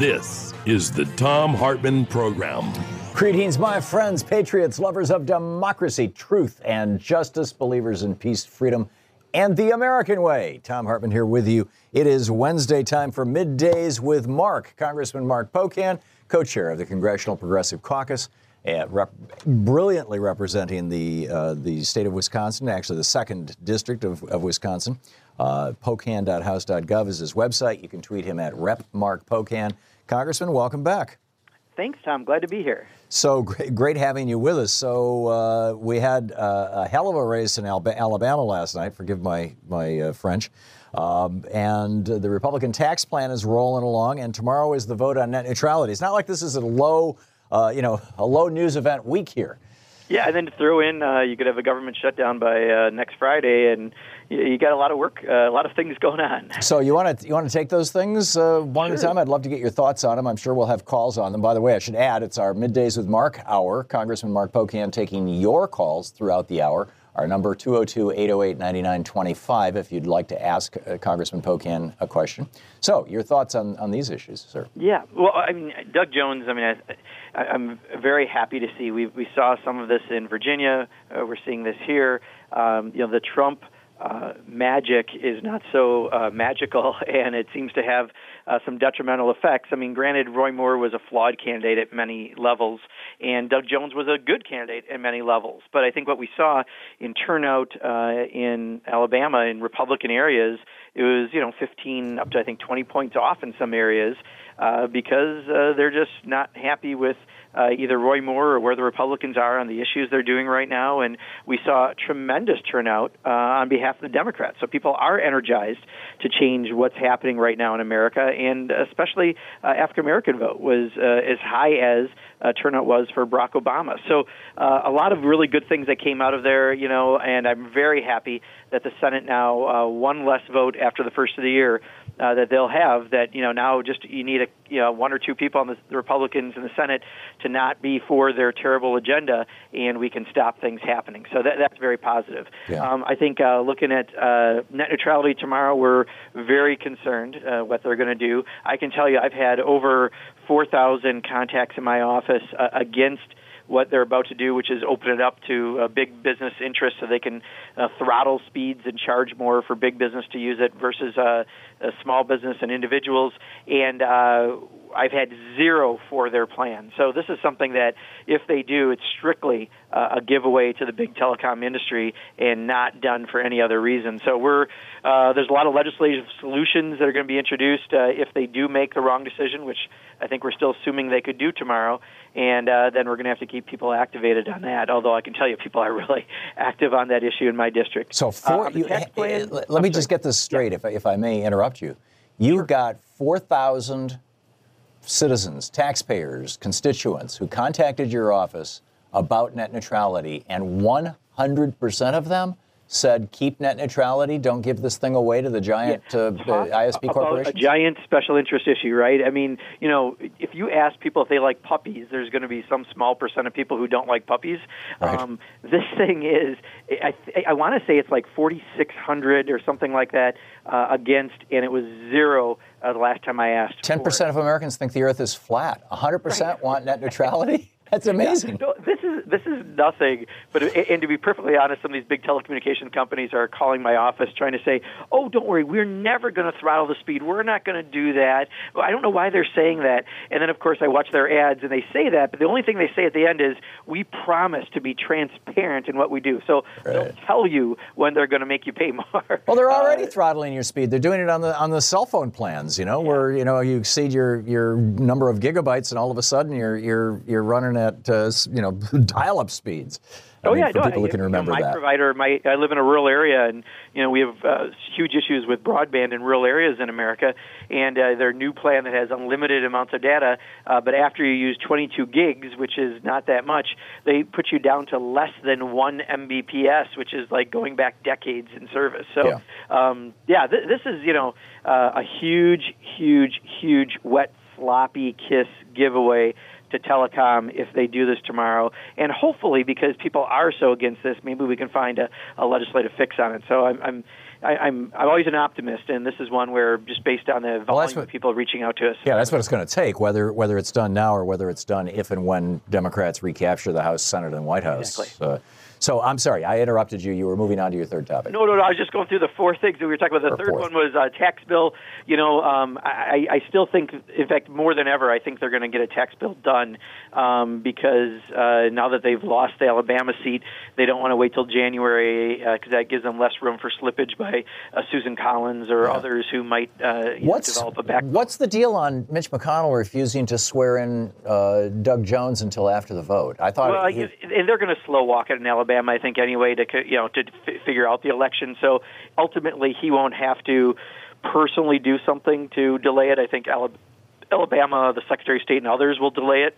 This is the Thom Hartmann Program. Greetings, my friends, patriots, lovers of democracy, truth, and justice, believers in peace, freedom, and the American way. Thom Hartmann here with you. It is Wednesday time for middays with Mark, Congressman Mark Pocan, co chair of the Congressional Progressive Caucus. And rep- brilliantly representing the uh, the state of Wisconsin, actually the second district of, of Wisconsin. Uh, Pocan.house.gov is his website. You can tweet him at Rep Mark Pocan. Congressman, welcome back. Thanks, Tom. Glad to be here. So great, great having you with us. So uh, we had uh, a hell of a race in Alabama last night. Forgive my my uh, French. Um, and the Republican tax plan is rolling along, and tomorrow is the vote on net neutrality. It's not like this is a low, uh, you know, a low news event week here. Yeah, and then to throw in, uh, you could have a government shutdown by uh, next Friday, and you, you got a lot of work, uh, a lot of things going on. So you want to you want to take those things uh, one Sure. at a time? I'd love to get your thoughts on them. I'm sure we'll have calls on them. By the way, I should add it's our middays with Mark hour. Congressman Mark Pocan taking your calls throughout the hour. Our number 202-808-9925 if you'd like to ask uh, Congressman Pocan a question. So your thoughts on, on these issues, sir? Yeah, well, I mean, Doug Jones. I mean, I, I'm very happy to see we we saw some of this in Virginia. Uh, we're seeing this here. Um, you know, the Trump uh, magic is not so uh, magical, and it seems to have uh, some detrimental effects. I mean, granted, Roy Moore was a flawed candidate at many levels, and Doug Jones was a good candidate at many levels. But I think what we saw in turnout uh, in Alabama in Republican areas, it was you know 15 up to I think 20 points off in some areas uh, because uh, they're just not happy with uh, either Roy Moore or where the Republicans are on the issues they're doing right now. And we saw tremendous turnout uh, on behalf of the Democrats. So people are energized to change what's happening right now in America, and especially uh, African American vote was uh, as high as uh, turnout was for Barack Obama. So uh, a lot of really good things that came out of there, you know, and I'm very happy that the Senate now one less vote after the first of the year uh, that they'll have. That you know now just you need a you know one or two people on the, the Republicans in the Senate to not be for their terrible agenda, and we can stop things happening. So that, that's very positive. Yeah. Um, I think uh, looking at uh, net neutrality tomorrow, we're very concerned uh, what they're going to do. I can tell you, I've had over 4,000 contacts in my office uh, against what they're about to do, which is open it up to uh, big business interests so they can uh, throttle speeds and charge more for big business to use it versus uh, uh, small business and individuals. And uh, I've had zero for their plan. So this is something that if they do, it's strictly uh, a giveaway to the big telecom industry and not done for any other reason. So we're uh, there's a lot of legislative solutions that are going to be introduced uh, if they do make the wrong decision, which I think we're still assuming they could do tomorrow. And uh, then we're going to have to keep people activated on that. Although I can tell you, people are really active on that issue in my district. So Uh, on the you, eh, plan- eh, let me I'm just sorry. get this straight, if, I- if I may interrupt you. You got 4,000 citizens, taxpayers, constituents who contacted your office about net neutrality, and 100% of them said, keep net neutrality, don't give this thing away to the giant uh, uh, ISP about corporations? A giant special interest issue, right? I mean, you know, if you ask people if they like puppies, there's going to be some small percent of people who don't like puppies. Right. Um, this thing is, I, I want to say it's like 4,600 or something like that uh, against, and it was zero uh, the last time I asked. 10% of Americans think the earth is flat. 100% want net neutrality? That's amazing. No, this is this is nothing. But and to be perfectly honest, some of these big telecommunication companies are calling my office trying to say, "Oh, don't worry, we're never going to throttle the speed. We're not going to do that." I don't know why they're saying that. And then of course I watch their ads and they say that, but the only thing they say at the end is, "We promise to be transparent in what we do." So Right. they'll tell you when they're going to make you pay more. Well, they're already Uh, throttling your speed. They're doing it on the on the cell phone plans. You know, where you know you exceed your your number of gigabytes, and all of a sudden you're you're you're running at uh, you know dial-up speeds. I Oh mean, yeah, for no, people who can you know, remember my that. provider, my I live in a rural area, and you know we have uh, huge issues with broadband in rural areas in America. And uh, their new plan that has unlimited amounts of data, uh, but after you use 22 gigs, which is not that much, they put you down to less than one Mbps, which is like going back decades in service. So Yeah. um, yeah, th- this is you know uh, a huge, huge, huge wet sloppy kiss giveaway to telecom if they do this tomorrow, and hopefully because people are so against this, maybe we can find a, a legislative fix on it. So I'm. I'm I, I'm I'm always an optimist, and this is one where just based on the volume that's of people reaching out to us. Yeah, that's what it's going to take. Whether whether it's done now or whether it's done if and when Democrats recapture the House, Senate, and White House. Exactly. Uh, so I'm sorry, I interrupted you. You were moving on to your third topic. No, no, no. I was just going through the four things that we were talking about. The Or third fourth. one was uh, tax bill. You know, um, I, I still think, in fact, more than ever, I think they're going to get a tax bill done um, because uh, now that they've lost the Alabama seat, they don't want to wait till January because that gives them less room for slippage by uh, Susan Collins or others who might uh, you know, develop a back. what's the deal on Mitch McConnell refusing to swear in uh, Doug Jones until after the vote? I thought Well, he- and they're going to slow walk it in Alabama, I think, anyway, to you know to f- figure out the election. So ultimately, he won't have to personally do something to delay it. I think Ala- Alabama, the Secretary of State, and others will delay it.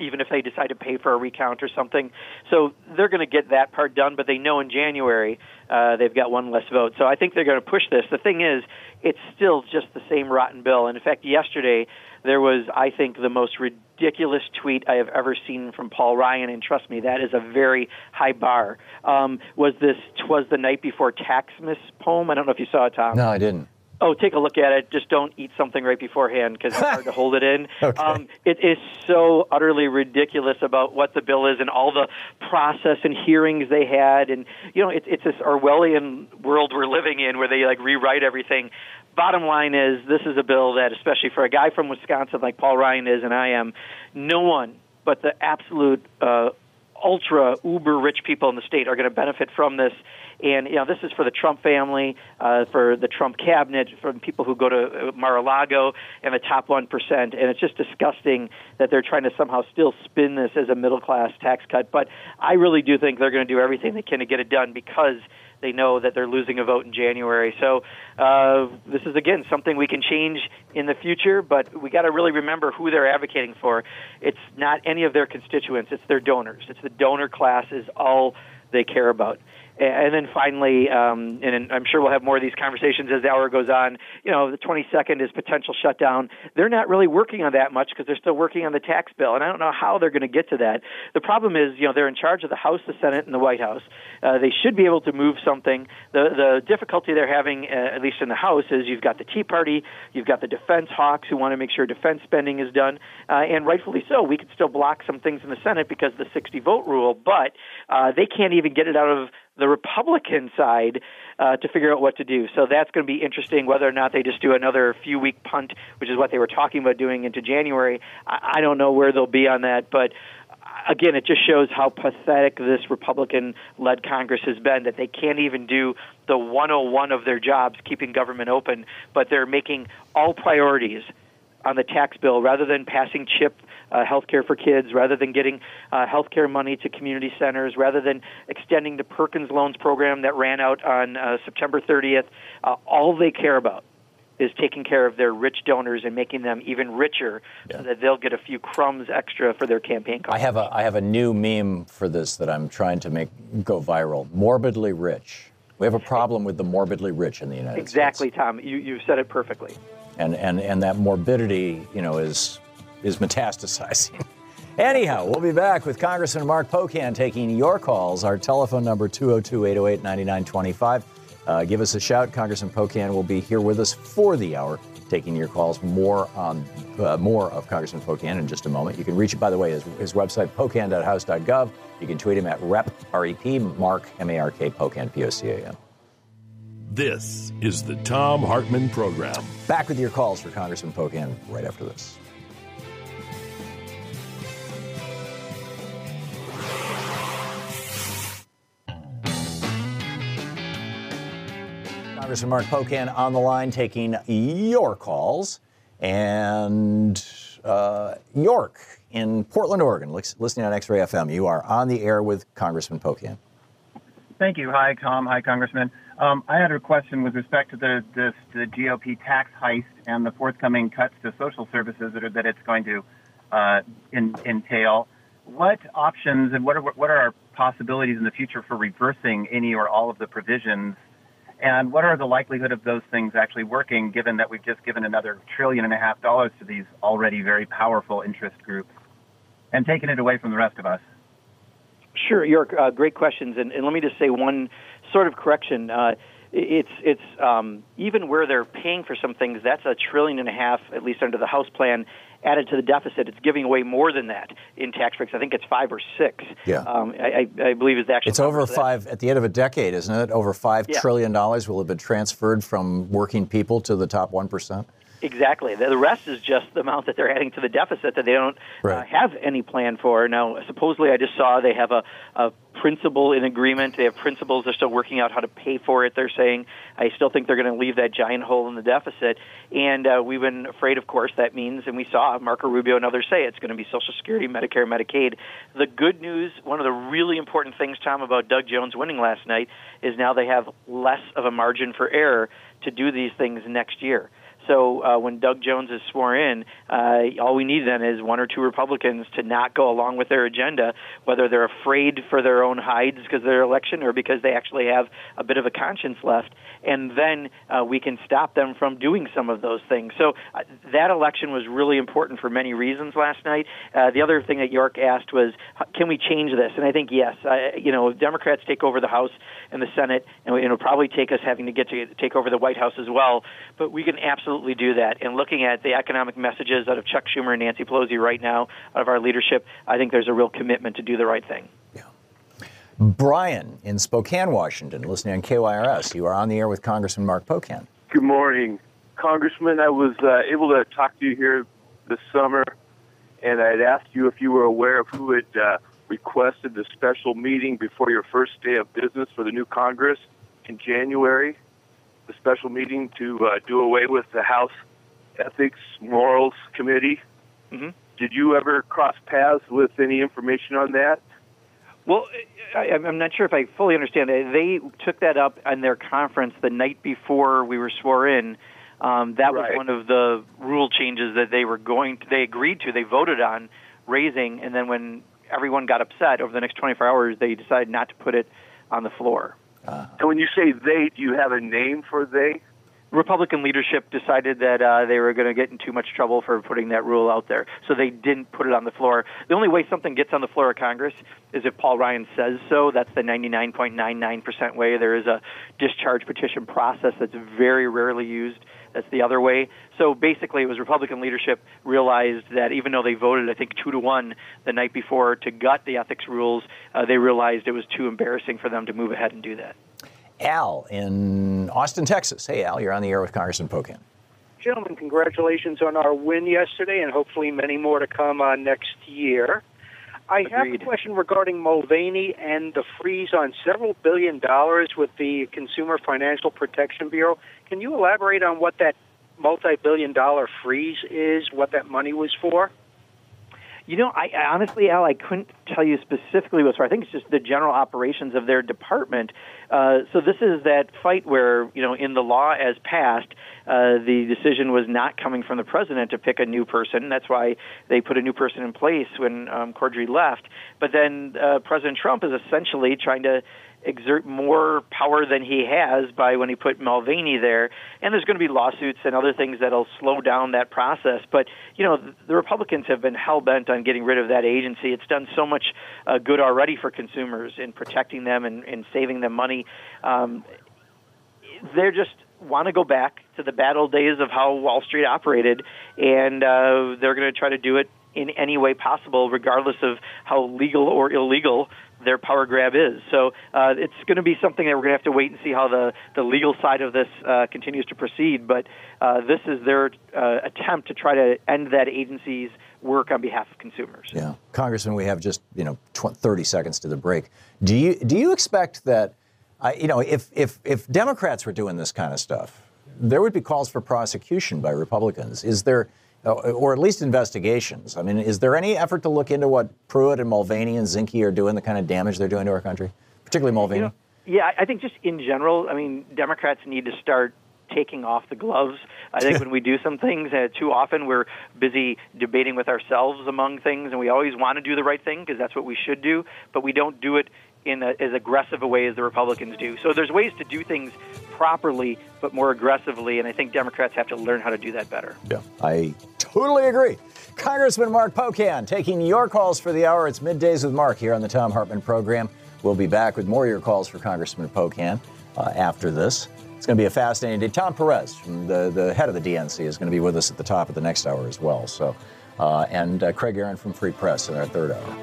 Even if they decide to pay for a recount or something, so they're going to get that part done. But they know in January uh, they've got one less vote. So I think they're going to push this. The thing is, it's still just the same rotten bill. And in fact, yesterday there was, I think, the most ridiculous tweet I have ever seen from Paul Ryan, and trust me, that is a very high bar. Um, was this "Twas the Night Before Taxmas" poem? I don't know if you saw it, Tom. no, I didn't. Oh, take a look at it. Just don't eat something right beforehand because it's hard to hold it in. Okay. Um, it is so utterly ridiculous about what the bill is and all the process and hearings they had, and you know, it's it's this Orwellian world we're living in where they like rewrite everything. Bottom line is, this is a bill that, especially for a guy from Wisconsin like Paul Ryan is and I am, no one but the absolute uh, ultra uber rich people in the state are going to benefit from this. And you know, this is for the Trump family, uh, for the Trump cabinet, for people who go to uh, Mar-a-Lago and the top one percent. And it's just disgusting that they're trying to somehow still spin this as a middle class tax cut. But I really do think they're going to do everything they can to get it done because they know that they're losing a vote in January. So uh, this is again something we can change in the future, but we got to really remember who they're advocating for. It's not any of their constituents; it's their donors. It's the donor class is all they care about. And then finally, um, and I'm sure we'll have more of these conversations as the hour goes on. You know, the 22nd is potential shutdown. They're not really working on that much because they're still working on the tax bill, and I don't know how they're going to get to that. The problem is, you know, they're in charge of the House, the Senate, and the White House. Uh, they should be able to move something. The the difficulty they're having, uh, at least in the House, is you've got the Tea Party, you've got the defense hawks who want to make sure defense spending is done, uh, and rightfully so. We could still block some things in the Senate because of the 60 vote rule, but uh, they can't even get it out of the Republican side uh, to figure out what to do. So that's going to be interesting whether or not they just do another few week punt, which is what they were talking about doing into January. I, I don't know where they'll be on that, but again, it just shows how pathetic this Republican led Congress has been that they can't even do the 101 of their jobs, keeping government open, but they're making all priorities on the tax bill rather than passing CHIP uh, health care for kids, rather than getting uh, health care money to community centers, rather than extending the Perkins Loans program that ran out on uh, September 30th. Uh, all they care about is taking care of their rich donors and making them even richer so that they'll get a few crumbs extra for their campaign costs. I have a I have a new meme for this that I'm trying to make go viral. Morbidly rich. We have a problem with the morbidly rich in the United Exactly, States. Exactly, Tom. You, you said it perfectly. And and and that morbidity, you know, is is metastasizing. Anyhow, we'll be back with Congressman Mark Pocan taking your calls. Our telephone number 202-808-9925. uh, give us a shout. Congressman Pocan will be here with us for the hour, taking your calls. More on uh, more of Congressman Pocan in just a moment. You can reach by the way, his, his website, pocan.house.gov. You can tweet him at rep, R-E-P, Mark, M-A-R-K, Pocan, P-O-C-A-N. This is the Thom Hartmann Program. Back with your calls for Congressman Pocan right after this. Congressman Mark Pocan on the line taking your calls. And uh, York in Portland, Oregon, listening on X Ray FM. You are on the air with Congressman Pocan. Thank you. Hi, Tom. Hi, Congressman. Um, I had a question with respect to the, the GOP tax heist and the forthcoming cuts to social services that, are, that it's going to uh, in, entail. What options and what are, what are our possibilities in the future for reversing any or all of the provisions and what are the likelihood of those things actually working, given that we've just given another trillion and a half dollars to these already very powerful interest groups and taken it away from the rest of us? Sure, York. Uh, great questions, and, and, let me just say one sort of correction. Uh, it's it's um, even where they're paying for some things. That's a trillion and a half, at least under the House plan, added to the deficit. It's giving away more than that in tax breaks. I think it's five or six. Yeah, um, I, I, believe it's actually. It's over five at the end of a decade, isn't it? Over five yeah. trillion dollars will have been transferred from working people to the top one percent. Exactly. The rest is just the amount that they're adding to the deficit that they don't uh, right. uh, have any plan for. Now, supposedly, I just saw they have a, a principle in agreement. They have principles. They're still working out how to pay for it. They're saying, I still think they're going to leave that giant hole in the deficit. And uh, we've been afraid, of course, that means, and we saw Marco Rubio and others say it's going to be Social Security, Medicare, Medicaid. The good news, one of the really important things, Tom, about Doug Jones winning last night is now they have less of a margin for error to do these things next year. So uh, when Doug Jones is sworn in, uh, all we need then is one or two Republicans to not go along with their agenda, whether they're afraid for their own hides because of their election or because they actually have a bit of a conscience left, and then uh, we can stop them from doing some of those things. So uh, that election was really important for many reasons last night. Uh, the other thing that York asked was, can we change this? And I think yes. I, you know, if Democrats take over the House and the Senate, and it'll probably take us having to get to take over the White House as well. But we can absolutely absolutely do that. And looking at the economic messages out of Chuck Schumer and Nancy Pelosi right now, out of our leadership, I think there's a real commitment to do the right thing. Yeah. Brian in Spokane, Washington, listening on KYRS. You are on the air with Congressman Mark Pocan. Good morning, Congressman. I was uh, able to talk to you here this summer, and I'd asked you if you were aware of who had uh, requested the special meeting before your first day of business for the new Congress in January the special meeting to uh, do away with the House Ethics Morals Committee. Mm-hmm. Did you ever cross paths with any information on that? Well, I, I'm not sure if I fully understand. They took that up on their conference the night before we were sworn in. Um, that right. was one of the rule changes that they were going. To, they agreed to. They voted on raising, and then when everyone got upset over the next 24 hours, they decided not to put it on the floor. Uh, and when you say they, do you have a name for they? Republican leadership decided that uh, they were going to get in too much trouble for putting that rule out there, so they didn't put it on the floor. The only way something gets on the floor of Congress is if Paul Ryan says so. That's the 99.99% way. There is a discharge petition process that's very rarely used. That's the other way. So basically, it was Republican leadership realized that even though they voted, I think, two to one the night before to gut the ethics rules, uh, they realized it was too embarrassing for them to move ahead and do that. Al in Austin, Texas. Hey, Al, you're on the air with Congressman Pocan. Gentlemen, congratulations on our win yesterday, and hopefully many more to come uh, next year. I Agreed. have a question regarding Mulvaney and the freeze on several billion dollars with the Consumer Financial Protection Bureau. Can you elaborate on what that multi-billion dollar freeze is, what that money was for? You know, I, I honestly, Al, I couldn't tell you specifically what's for. I think it's just the general operations of their department. Uh, so this is that fight where, you know, in the law as passed, uh, the decision was not coming from the president to pick a new person. That's why they put a new person in place when um, Cordray left. But then uh, President Trump is essentially trying to exert more power than he has by when he put Mulvaney there. And there's going to be lawsuits and other things that'll slow down that process. But, you know, the Republicans have been hell bent on getting rid of that agency. It's done so much uh, good already for consumers in protecting them and, and saving them money. Um, they're just want to go back to the bad old days of how Wall Street operated, and uh, they're going to try to do it in any way possible, regardless of how legal or illegal their power grab is. So uh, it's going to be something that we're going to have to wait and see how the, the legal side of this uh, continues to proceed. But uh, this is their uh, attempt to try to end that agency's work on behalf of consumers. Yeah, Congressman, we have just you know 20, 30 seconds to the break. Do you do you expect that? You know, if if if Democrats were doing this kind of stuff, there would be calls for prosecution by Republicans. Is there? Uh, or at least investigations. I mean, is there any effort to look into what Pruitt and Mulvaney and Zinke are doing, the kind of damage they're doing to our country, particularly Mulvaney? You know, yeah, I think just in general, I mean, Democrats need to start taking off the gloves. I think when we do some things, uh, too often we're busy debating with ourselves among things, and we always want to do the right thing because that's what we should do, but we don't do it in a, as aggressive a way as the Republicans do. So there's ways to do things properly, but more aggressively, and I think Democrats have to learn how to do that better. Yeah, I totally agree. Congressman Mark Pocan taking your calls for the hour. It's middays with Mark here on the Thom Hartmann program. We'll be back with more of your calls for Congressman Pocan uh, after this. It's going to be a fascinating day. Tom Perez, the, the head of the DNC, is going to be with us at the top of the next hour as well. So, uh, and uh, Craig Aaron from Free Press in our third hour.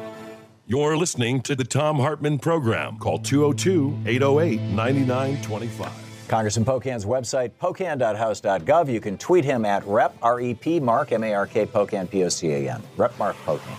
You're listening to the Thom Hartmann program. Call 202 808 9925. Congressman Pocan's website, pocan.house.gov. You can tweet him at Rep, R E P, Mark, M A R K, Pocan, P O C A N. Rep Mark Pocan.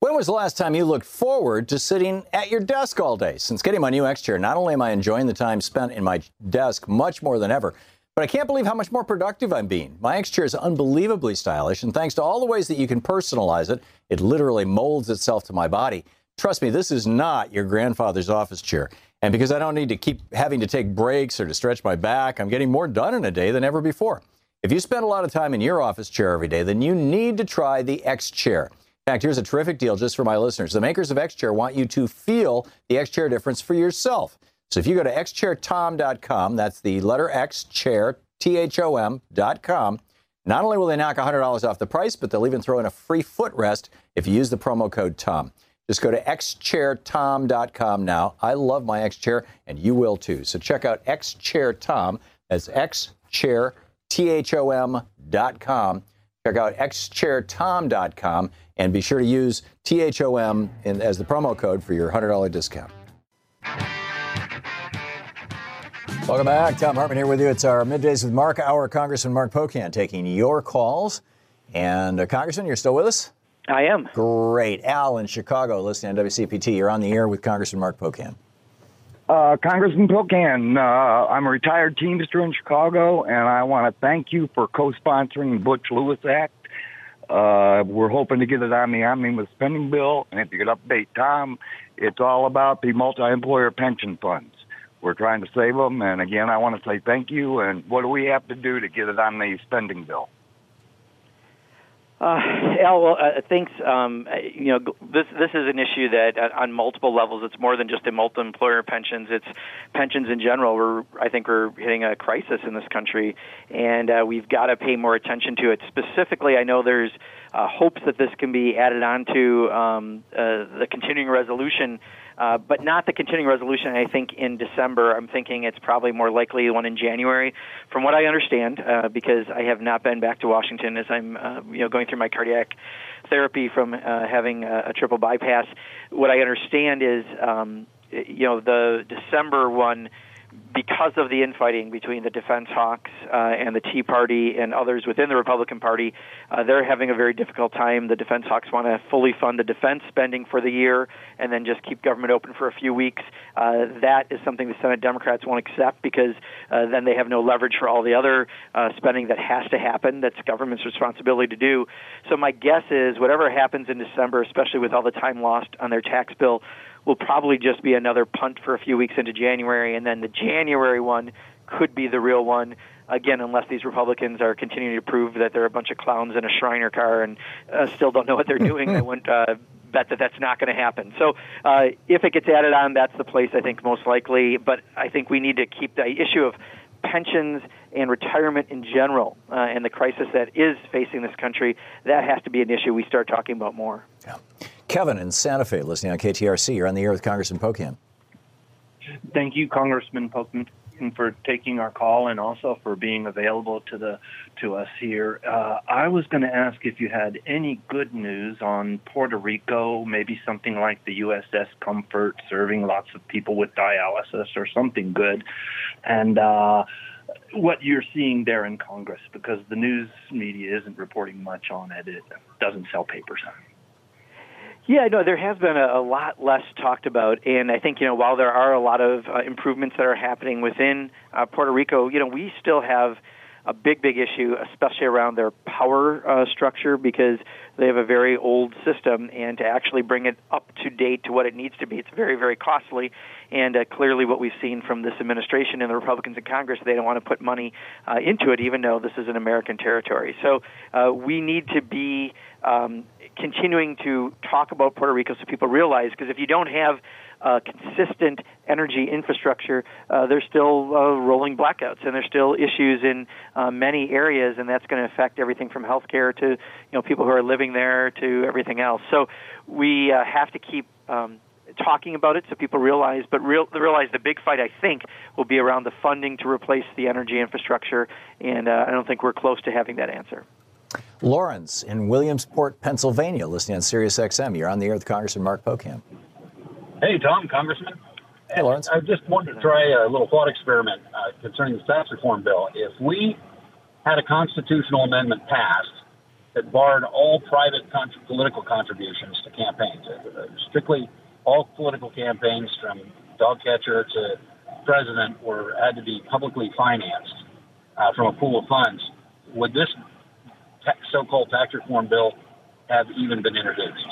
When was the last time you looked forward to sitting at your desk all day? Since getting my new X chair, not only am I enjoying the time spent in my desk much more than ever, but I can't believe how much more productive I'm being. My X chair is unbelievably stylish, and thanks to all the ways that you can personalize it, it literally molds itself to my body. Trust me, this is not your grandfather's office chair. And because I don't need to keep having to take breaks or to stretch my back, I'm getting more done in a day than ever before. If you spend a lot of time in your office chair every day, then you need to try the X Chair. In fact, here's a terrific deal just for my listeners. The makers of X Chair want you to feel the X Chair difference for yourself. So if you go to xchairthom.com, that's the letter X chair, T H O M.com, not only will they knock $100 off the price, but they'll even throw in a free footrest if you use the promo code TOM. Just go to xchairthom.com now. I love my X chair, and you will too. So check out xchairthom. That's xchair, T H O M.com. Check out xchairthom.com and be sure to use THOM in, as the promo code for your $100 discount. Welcome back. Thom Hartmann here with you. It's our Middays with Mark, our Congressman Mark Pocan taking your calls. And uh, Congressman, you're still with us? I am. Great. Al in Chicago, listening on WCPT. You're on the air with Congressman Mark Pocan. Uh, Congressman Pocan, uh, I'm a retired Teamster in Chicago, and I want to thank you for co-sponsoring the Butch Lewis Act. Uh, we're hoping to get it on the omnibus spending bill, and if you could update Tom, it's all about the multi-employer pension funds. We're trying to save them, and again, I want to say thank you. And what do we have to do to get it on the spending bill? Uh, Al, well, uh, thanks. Um, you know, this this is an issue that uh, on multiple levels. It's more than just the multi-employer pensions. It's pensions in general. We're I think we're hitting a crisis in this country, and uh, we've got to pay more attention to it. Specifically, I know there's uh, hopes that this can be added on to um, uh, the continuing resolution uh, but not the continuing resolution. I think in December. I'm thinking it's probably more likely the one in January, from what I understand, uh, because I have not been back to Washington as I'm, uh, you know, going through my cardiac therapy from uh, having a, a triple bypass. What I understand is, um, you know, the December one because of the infighting between the defense hawks uh, and the Tea Party and others within the Republican Party, uh, they're having a very difficult time. The defense hawks want to fully fund the defense spending for the year and then just keep government open for a few weeks. Uh, that is something the Senate Democrats won't accept because uh, then they have no leverage for all the other uh, spending that has to happen. That's government's responsibility to do. So my guess is whatever happens in December, especially with all the time lost on their tax bill, will probably just be another punt for a few weeks into January, and then the January one could be the real one. Again, unless these Republicans are continuing to prove that they're a bunch of clowns in a Shriner car and uh, still don't know what they're doing, I wouldn't uh, bet that that's not going to happen. So, uh, if it gets added on, that's the place I think most likely. But I think we need to keep the issue of pensions and retirement in general uh, and the crisis that is facing this country, that has to be an issue we start talking about more. Yeah. Kevin in Santa Fe, listening on KTRC. You're on the air with Congressman Pocan. Thank you, Congressman Pocan. For taking our call and also for being available to the to us here. Uh, I was going to ask if you had any good news on Puerto Rico, maybe something like the USS Comfort serving lots of people with dialysis or something good, and. Uh, what you're seeing there in Congress, because the news media isn't reporting much on it. It doesn't sell papers. Yeah, no, there has been a, a lot less talked about, and I think you know while there are a lot of uh, improvements that are happening within uh, Puerto Rico, you know we still have a big, big issue, especially around their power uh, structure, because they have a very old system, and to actually bring it up to date to what it needs to be, it's very, very costly. And uh, clearly, what we've seen from this administration and the Republicans in Congress, they don't want to put money uh, into it, even though this is an American territory. So uh, we need to be um, continuing to talk about Puerto Rico so people realize, because if you don't have uh, consistent energy infrastructure, uh, there's still uh, rolling blackouts and there's still issues in uh, many areas, and that's going to affect everything from healthcare to you know people who are living there to everything else. So we uh, have to keep. Um, talking about it so people realize, but real, realize the big fight, I think, will be around the funding to replace the energy infrastructure, and uh, I don't think we're close to having that answer. Lawrence in Williamsport, Pennsylvania, listening on Sirius XM. You're on the air with Congressman Mark Pocan. Hey, Tom, Congressman. Hey, Lawrence. I just wanted to try a little thought experiment uh, concerning the tax reform bill. If we had a constitutional amendment passed that barred all private con- political contributions to campaigns, uh, strictly all political campaigns from dog catcher to president were had to be publicly financed uh, from a pool of funds, would this so-called tax reform bill have even been introduced?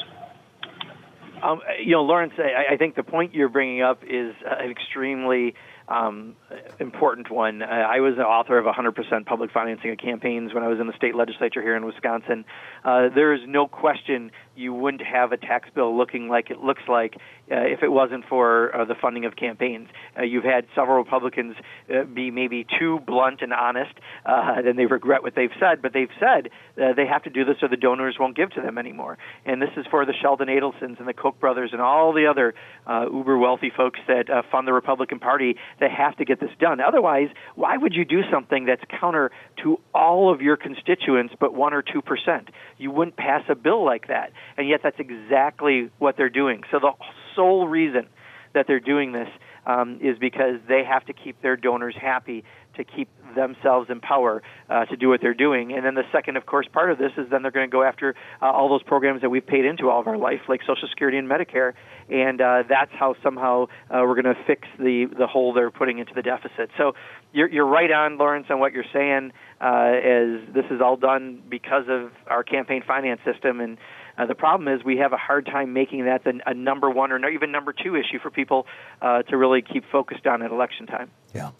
Um, you know, Lawrence, I, I think the point you're bringing up is an extremely um, important one. Uh, I was the author of 100% public financing of campaigns when I was in the state legislature here in Wisconsin. Uh, there is no question you wouldn't have a tax bill looking like it looks like uh, if it wasn't for uh, the funding of campaigns. Uh, you've had several Republicans uh, be maybe too blunt and honest, uh, and they regret what they've said, but they've said uh, they have to do this or the donors won't give to them anymore. And this is for the Sheldon Adelsons and the Koch brothers and all the other uber wealthy folks that fund the Republican Party that have to get this done. Otherwise, why would you do something that's counter to all of your constituents but 1 or 2%? You wouldn't pass a bill like that and yet that's exactly what they're doing. So the sole reason that they're doing this um, is because they have to keep their donors happy to keep themselves in power uh, to do what they're doing. And then the second, of course, part of this is then they're going to go after uh, all those programs that we've paid into all of our life, like Social Security and Medicare, and uh, that's how somehow uh, we're going to fix the the hole they're putting into the deficit. So you're you're right on, Lawrence, on what you're saying. Uh, as this is all done because of our campaign finance system and uh, the problem is we have a hard time making that the, a number one or even number two issue for people uh, to really keep focused on at election time. Yeah.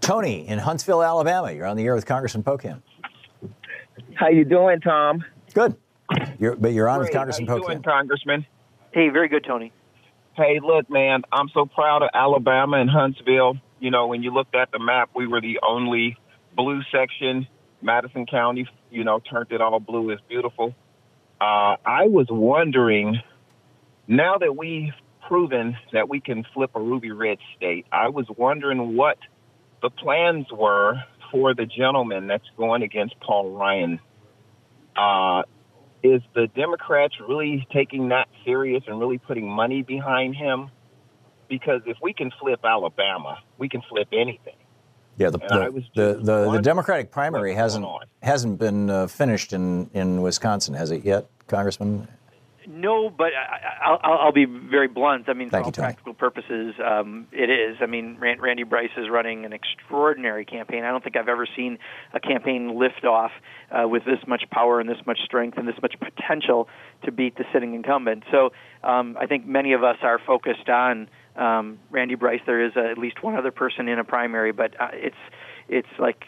Tony in Huntsville, Alabama. You're on the air with Congressman Pocan. How you doing, Tom? Good. You're, but you're on Great. with Congressman How you Pocan. doing, Congressman? Hey, very good, Tony. Hey, look, man, I'm so proud of Alabama and Huntsville. You know, when you looked at the map, we were the only blue section. Madison County, you know, turned it all blue. It's beautiful. Uh, I was wondering, now that we've proven that we can flip a ruby red state, I was wondering what the plans were for the gentleman that's going against Paul Ryan. Uh, is the Democrats really taking that serious and really putting money behind him? Because if we can flip Alabama, we can flip anything. Yeah, the the, the, the, the Democratic primary hasn't hasn't been uh, finished in, in Wisconsin, has it yet, Congressman? No, but I, I'll, I'll be very blunt. I mean, for Thank all you, Tony. practical purposes, um, it is. I mean, Randy Bryce is running an extraordinary campaign. I don't think I've ever seen a campaign lift off uh, with this much power and this much strength and this much potential to beat the sitting incumbent. So um, I think many of us are focused on um, Randy Bryce. There is uh, at least one other person in a primary, but uh, it's it's like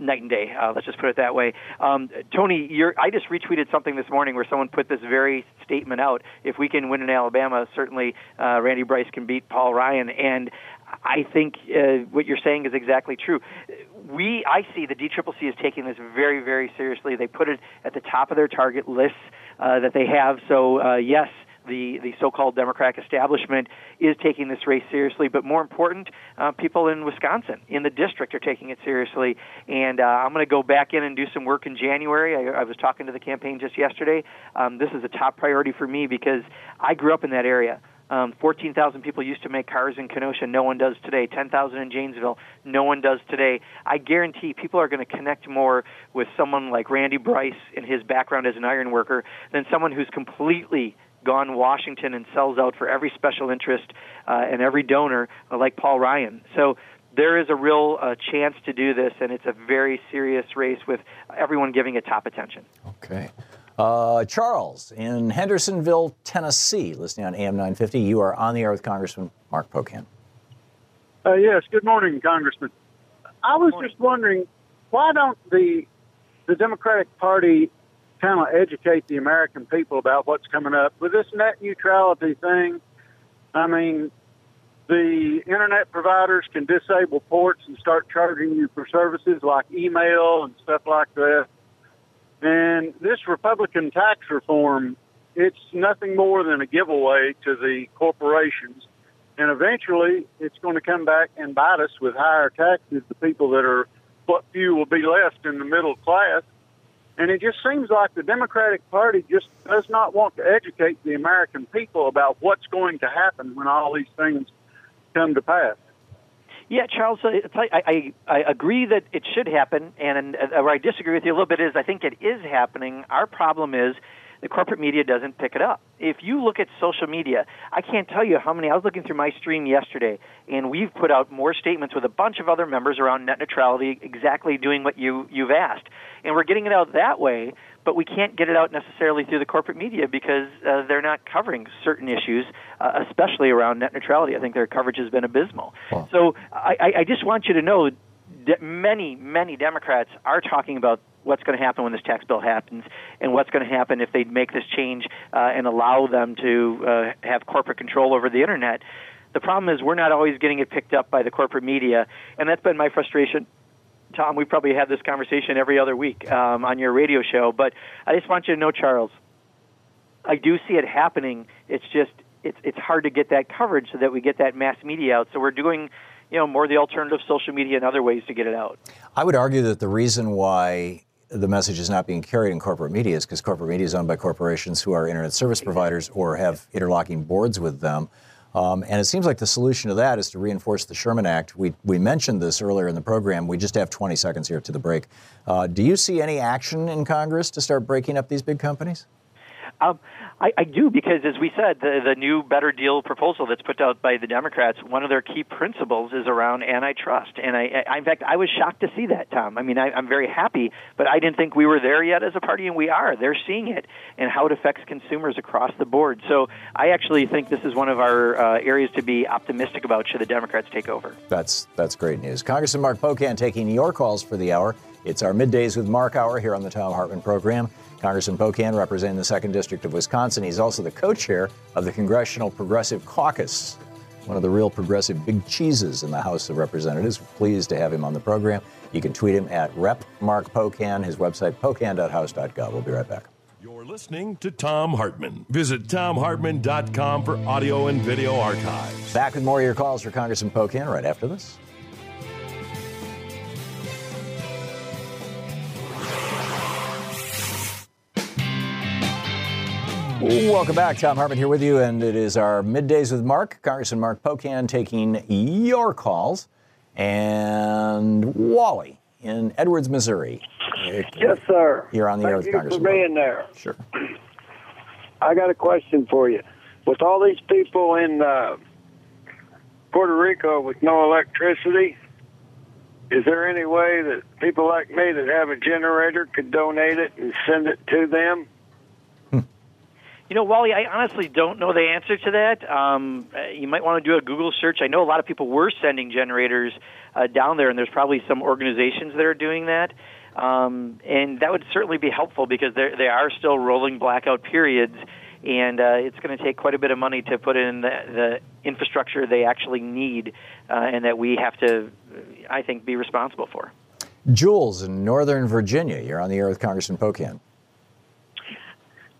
night and day. Uh, let's just put it that way. Um, Tony, I just retweeted something this morning where someone put this very statement out. If we can win in Alabama, certainly uh, Randy Bryce can beat Paul Ryan. And I think uh, what you're saying is exactly true. We, I see the DCCC is taking this very, very seriously. They put it at the top of their target lists uh, that they have. So uh, yes. The, the so-called Democratic establishment is taking this race seriously. But more important, uh, people in Wisconsin, in the district, are taking it seriously. And uh, I'm going to go back in and do some work in January. I, I was talking to the campaign just yesterday. Um, this is a top priority for me because I grew up in that area. Um, 14,000 people used to make cars in Kenosha. No one does today. 10,000 in Janesville. No one does today. I guarantee people are going to connect more with someone like Randy Bryce in his background as an iron worker than someone who's completely gone Washington and sells out for every special interest uh, and every donor uh, like Paul Ryan. So there is a real uh, chance to do this, and it's a very serious race with everyone giving it top attention. Okay. Uh, Charles in Hendersonville, Tennessee, listening on AM 950. You are on the air with Congressman Mark Pocan. Uh, yes, good morning, Congressman. I was just wondering why don't the the Democratic Party kind of educate the American people about what's coming up with this net neutrality thing? I mean, the internet providers can disable ports and start charging you for services like email and stuff like that. And this Republican tax reform, it's nothing more than a giveaway to the corporations. And eventually, it's going to come back and bite us with higher taxes. The people that are, what few will be left in the middle class. And it just seems like the Democratic Party just does not want to educate the American people about what's going to happen when all these things come to pass. Yeah, Charles, I, I, I agree that it should happen, and uh, where I disagree with you a little bit is I think it is happening. Our problem is the corporate media doesn't pick it up. If you look at social media, I can't tell you how many. I was looking through my stream yesterday, and we've put out more statements with a bunch of other members around net neutrality, exactly doing what you you've asked, and we're getting it out that way but we can't get it out necessarily through the corporate media because uh, they're not covering certain issues, uh, especially around net neutrality. I think their coverage has been abysmal. Wow. So I, I just want you to know that many, many Democrats are talking about what's going to happen when this tax bill happens and what's going to happen if they make this change uh, and allow them to uh, have corporate control over the internet. The problem is we're not always getting it picked up by the corporate media, and that's been my frustration Tom, we probably have this conversation every other week um, on your radio show, but I just want you to know, Charles, I do see it happening. It's just it's it's hard to get that coverage so that we get that mass media out. So we're doing, you know, more the alternative social media and other ways to get it out. I would argue that the reason why the message is not being carried in corporate media is because corporate media is owned by corporations who are internet service providers or have interlocking boards with them. Um, and it seems like the solution to that is to reinforce the Sherman Act. We, we mentioned this earlier in the program. We just have 20 seconds here to the break. Uh, do you see any action in Congress to start breaking up these big companies? Um, I, I do because, as we said, the, the new better deal proposal that's put out by the Democrats, one of their key principles is around antitrust. And I, I in fact, I was shocked to see that, Tom. I mean, I, I'm very happy, but I didn't think we were there yet as a party, and we are. They're seeing it and how it affects consumers across the board. So I actually think this is one of our uh, areas to be optimistic about should the Democrats take over. That's that's great news. Congressman Mark Pocan taking your calls for the hour. It's our middays with Mark hour here on the Thom Hartmann program. Congressman Pocan representing the 2nd District of Wisconsin. He's also the co chair of the Congressional Progressive Caucus, one of the real progressive big cheeses in the House of Representatives. Pleased to have him on the program. You can tweet him at Rep Mark Pocan, his website, pocan.house.gov. We'll be right back. You're listening to Thom Hartmann. Visit thomhartmann.com for audio and video archives. Back with more of your calls for Congressman Pocan right after this. Welcome back. Thom Hartmann here with you, and it is our middays with Mark, Congressman Mark Pocan, taking your calls. And Wally in Edwards, Missouri. Yes, sir. You're on the Thank air with you Congressman. for being there. Sure. I got a question for you. With all these people in uh, Puerto Rico with no electricity, is there any way that people like me that have a generator could donate it and send it to them? You know, Wally, I honestly don't know the answer to that. Um, you might want to do a Google search. I know a lot of people were sending generators uh, down there, and there's probably some organizations that are doing that. Um, and that would certainly be helpful because they are still rolling blackout periods, and uh, it's going to take quite a bit of money to put in the, the infrastructure they actually need, uh, and that we have to, I think, be responsible for. Jules in Northern Virginia. You're on the air with Congressman Pocan.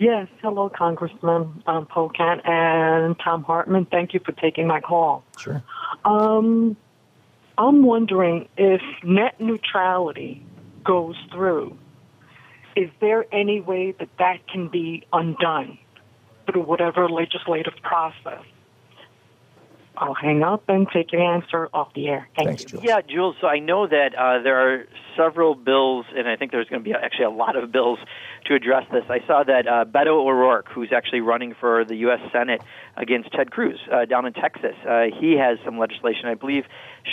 Yes, hello, Congressman um, Pocan and Thom Hartmann. Thank you for taking my call. Sure. Um, I'm wondering if net neutrality goes through, is there any way that that can be undone through whatever legislative process? I'll hang up and take your answer off the air. Thank you. Yeah, Jules. So I know that uh, there are several bills, and I think there's going to be actually a lot of bills to address this. I saw that uh, Beto O'Rourke, who's actually running for the U.S. Senate against Ted Cruz uh, down in Texas, uh, he has some legislation. I believe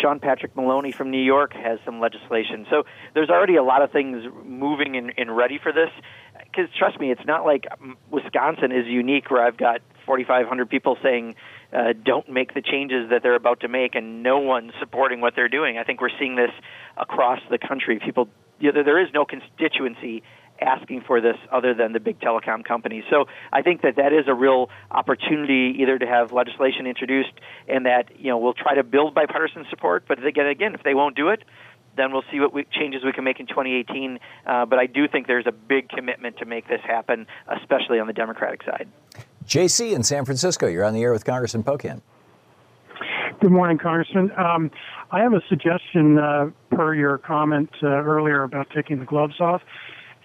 Sean Patrick Maloney from New York has some legislation. So there's already a lot of things moving and, and ready for this. Because trust me, it's not like Wisconsin is unique where I've got 4,500 people saying uh, don't make the changes that they're about to make, and no one supporting what they're doing. I think we're seeing this across the country. People, you know, there is no constituency asking for this other than the big telecom companies. So I think that that is a real opportunity either to have legislation introduced and that you know we'll try to build bipartisan support. But again, again, if they won't do it, then we'll see what we, changes we can make in 2018. Uh, but I do think there's a big commitment to make this happen, especially on the Democratic side. JC in San Francisco, you're on the air with Congressman Pocan. Good morning, Congressman. Um, I have a suggestion uh, per your comment uh, earlier about taking the gloves off,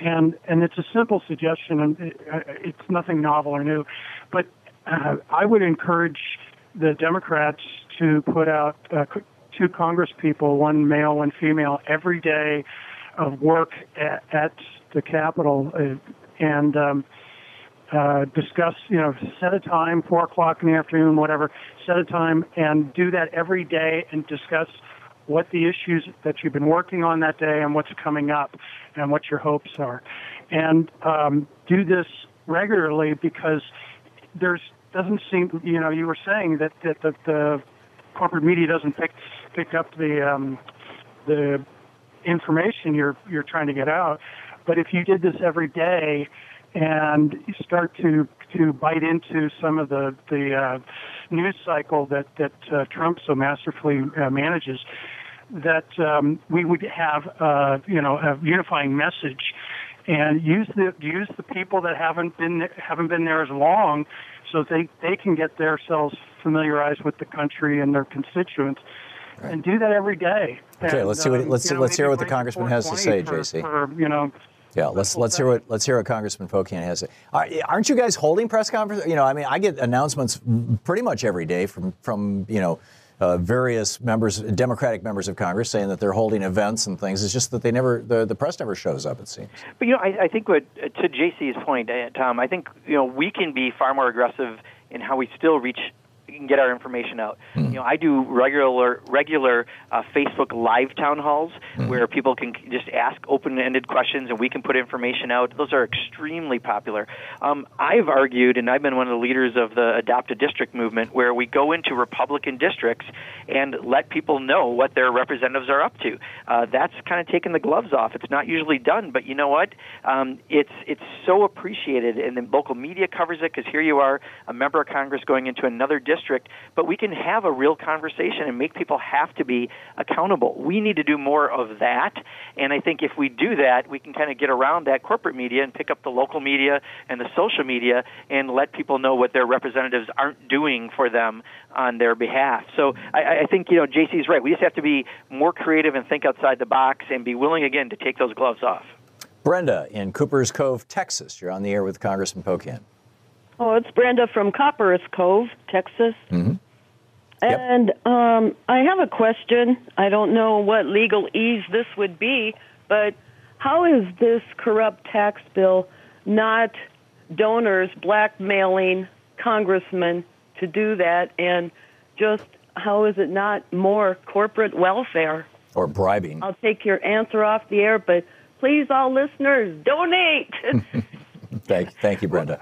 and and it's a simple suggestion, and it, uh, it's nothing novel or new, but uh, I would encourage the Democrats to put out uh, two Congress people, one male, one female, every day of work at, at the Capitol, uh, and um, uh, discuss, you know, set a time, four o'clock in the afternoon, whatever, set a time and do that every day and discuss what the issues that you've been working on that day and what's coming up and what your hopes are. And um, do this regularly because there's doesn't seem, you know, you were saying that, that the, the corporate media doesn't pick pick up the um, the information you're you're trying to get out. But if you did this every day, and start to to bite into some of the the uh, news cycle that that uh, Trump so masterfully uh, manages, that um, we would have uh, you know a unifying message, and use the use the people that haven't been haven't been there as long, so they they can get themselves familiarized with the country and their constituents. Right. And do that every day. Okay, and, let's see what um, let's you know, let's hear what the congressman has to say, for, JC. For, you know, yeah, let's let's hear what let's hear what Congressman Pocan has to say. Aren't you guys holding press conferences? You know, I mean, I get announcements pretty much every day from from you know uh, various members, Democratic members of Congress, saying that they're holding events and things. It's just that they never the, the press never shows up. It seems. But you know, I, I think what to JC's point, uh, Tom, I think you know we can be far more aggressive in how we still reach can get our information out. Mm. You know, I do regular regular uh, Facebook live town halls mm. where people can just ask open-ended questions and we can put information out. Those are extremely popular. Um, I've argued, and I've been one of the leaders of the Adopt a District movement, where we go into Republican districts and let people know what their representatives are up to. Uh, that's kind of taking the gloves off. It's not usually done, but you know what? Um, it's it's so appreciated, and the local media covers it because here you are, a member of Congress going into another district district, but we can have a real conversation and make people have to be accountable. We need to do more of that, and I think if we do that, we can kind of get around that corporate media and pick up the local media and the social media and let people know what their representatives aren't doing for them on their behalf. So I, I think you know JC's right. We just have to be more creative and think outside the box and be willing again to take those gloves off. Brenda in Coopers Cove, Texas. You're on the air with Congressman Pocan. Oh, it's Brenda from Copperas Cove, Texas. Mm-hmm. Yep. And um, I have a question. I don't know what legalese this would be, but how is this corrupt tax bill not donors blackmailing congressmen to do that? And just how is it not more corporate welfare? Or bribing. I'll take your answer off the air, but please, all listeners, donate. thank, thank you, Brenda.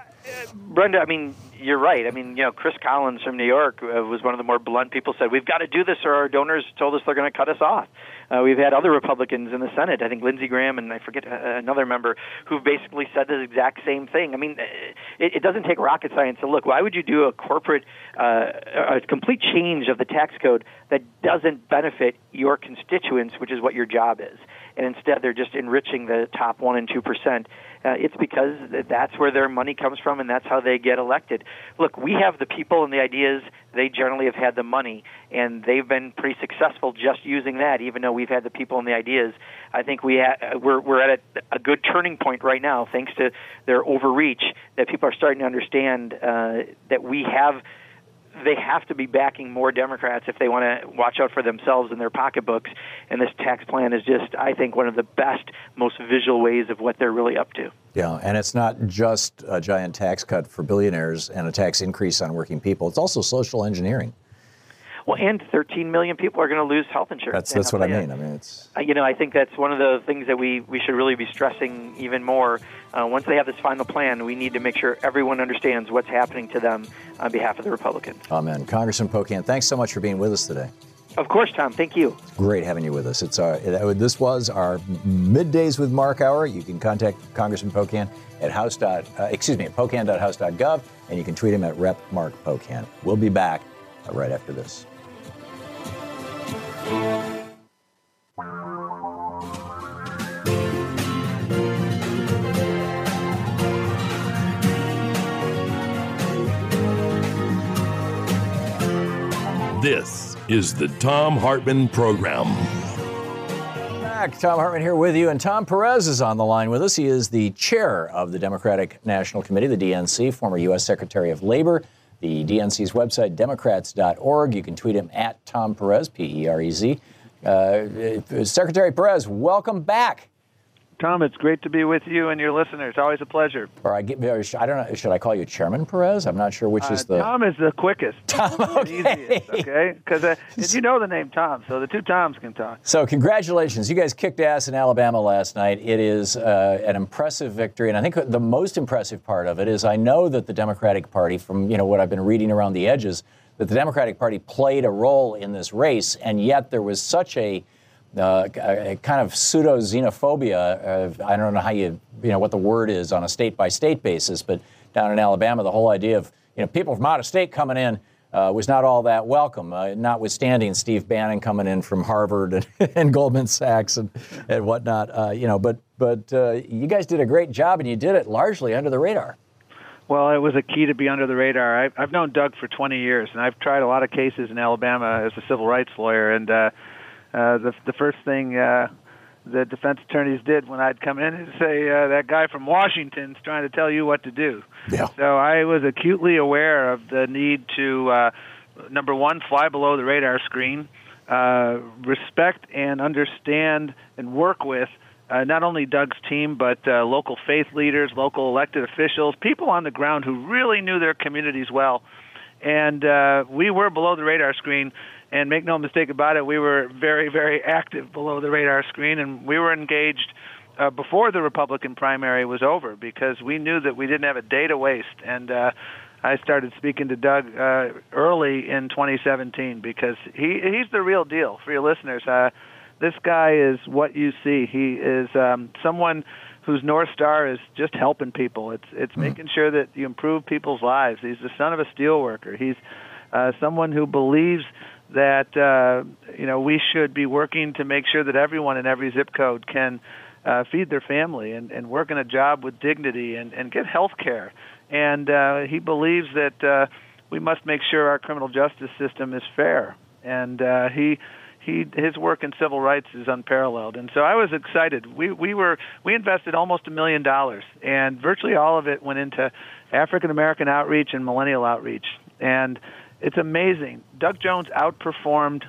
Brenda, I mean, you're right. I mean, you know, Chris Collins from New York uh, was one of the more blunt people. Said we've got to do this, or our donors told us they're going to cut us off. Uh, we've had other Republicans in the Senate. I think Lindsey Graham and I forget uh, another member who've basically said the exact same thing. I mean, uh, it, it doesn't take rocket science to look. Why would you do a corporate, uh, a complete change of the tax code that doesn't benefit your constituents, which is what your job is? And instead, they're just enriching the top one and two percent uh, it's because that's where their money comes from and that's how they get elected. Look, we have the people and the ideas. They generally have had the money, and they've been pretty successful just using that. Even though we've had the people and the ideas, I think we ha- we're we're at a, a good turning point right now, thanks to their overreach. That people are starting to understand uh, that we have they have to be backing more Democrats if they want to watch out for themselves and their pocketbooks. And this tax plan is just, I think, one of the best, most visual ways of what they're really up to. Yeah, and it's not just a giant tax cut for billionaires and a tax increase on working people. It's also social engineering. Well, and 13 million people are going to lose health insurance. That's that's what I mean. I mean, it's uh, you know, I think that's one of the things that we, we should really be stressing even more. Uh, once they have this final plan, we need to make sure everyone understands what's happening to them on behalf of the Republicans. Amen. Congressman Pocan, thanks so much for being with us today. Of course, Tom. Thank you. It's great having you with us. It's our, this was our middays with Mark hour. You can contact Congressman Pocan at house. Dot, uh, excuse me, at pocan.house.gov, and you can tweet him at Rep Mark Pocan. We'll be back uh, right after this. This is the Thom Hartmann Program. Back. Thom Hartmann here with you, and Tom Perez is on the line with us. He is the chair of the Democratic National Committee, the DNC, former U.S. Secretary of Labor. The DNC's website, Democrats.org. You can tweet him at Tom Perez, P E R E Z. Uh, Secretary Perez, welcome back. Tom, it's great to be with you and your listeners. Always a pleasure. Or I, get, I don't know. Should I call you Chairman Perez? I'm not sure which uh, is the. Tom is the quickest. Tom, okay. Easiest, okay? Because uh, you know the name Tom, so the two Toms can talk. So congratulations, you guys kicked ass in Alabama last night. It is uh, an impressive victory, and I think the most impressive part of it is I know that the Democratic Party, from you know what I've been reading around the edges, that the Democratic Party played a role in this race, and yet there was such a uh, a, kind of pseudo xenophobia. Uh, I don't know how you, you know, what the word is on a state by state basis, but down in Alabama, the whole idea of you know people from out of state coming in uh, was not all that welcome. Uh, notwithstanding Steve Bannon coming in from Harvard and, and Goldman Sachs and, and whatnot, uh, you know, but but uh, you guys did a great job, and you did it largely under the radar. Well, it was a key to be under the radar. I've, I've known Doug for 20 years, and I've tried a lot of cases in Alabama as a civil rights lawyer, and uh, the the first thing uh, the defense attorneys did when I'd come in is say uh, that guy from Washington's trying to tell you what to do. Yeah. So I was acutely aware of the need to uh, number one fly below the radar screen, uh, respect and understand and work with. Uh, not only Doug's team, but uh, local faith leaders, local elected officials, people on the ground who really knew their communities well. And uh, we were below the radar screen and make no mistake about it, we were very, very active below the radar screen, and we were engaged uh, before the Republican primary was over because we knew that we didn't have a day to waste. And uh, I started speaking to Doug uh, early in 2017 because he he's the real deal for your listeners. Uh, this guy is what you see. He is um, someone whose north star is just helping people. It's it's mm. making sure that you improve people's lives. He's the son of a steelworker. He's uh, someone who believes that uh, you know we should be working to make sure that everyone in every zip code can uh, feed their family and, and work in a job with dignity and, and get health care. And uh, he believes that uh, we must make sure our criminal justice system is fair. And uh, he he his work in civil rights is unparalleled. And so I was excited. We we were we invested almost a million dollars, and virtually all of it went into African American outreach and millennial outreach. And it's amazing. Doug Jones outperformed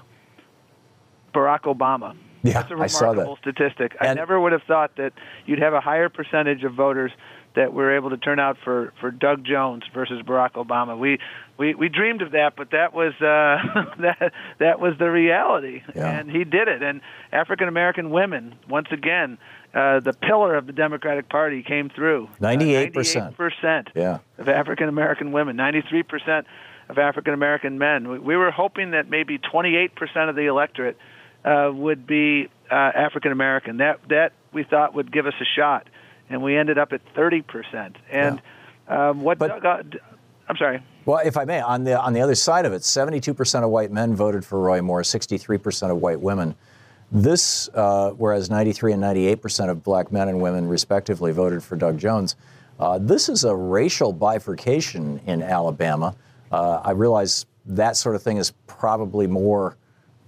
Barack Obama. Yeah, That's a remarkable I saw that. statistic. And I never would have thought that you'd have a higher percentage of voters that were able to turn out for for Doug Jones versus Barack Obama. We we we dreamed of that, but that was uh, that that was the reality, Yeah. and he did it. And African American women, once again, uh, the pillar of the Democratic Party came through. Uh, 98%. percent Yeah. of African American women, 93 percent of African American men. We, we were hoping that maybe 28 percent of the electorate uh, would be uh, African American. That that we thought would give us a shot, and we ended up at 30 percent. And um, what Doug, uh, d- I'm sorry. Well, if I may, on the on the other side of it, 72% of white men voted for Roy Moore, 63% of white women This, uh, whereas 93 and 98 percent of black men and women, respectively, voted for Doug Jones. Uh, this is a racial bifurcation in Alabama. Uh, I realize that sort of thing is probably more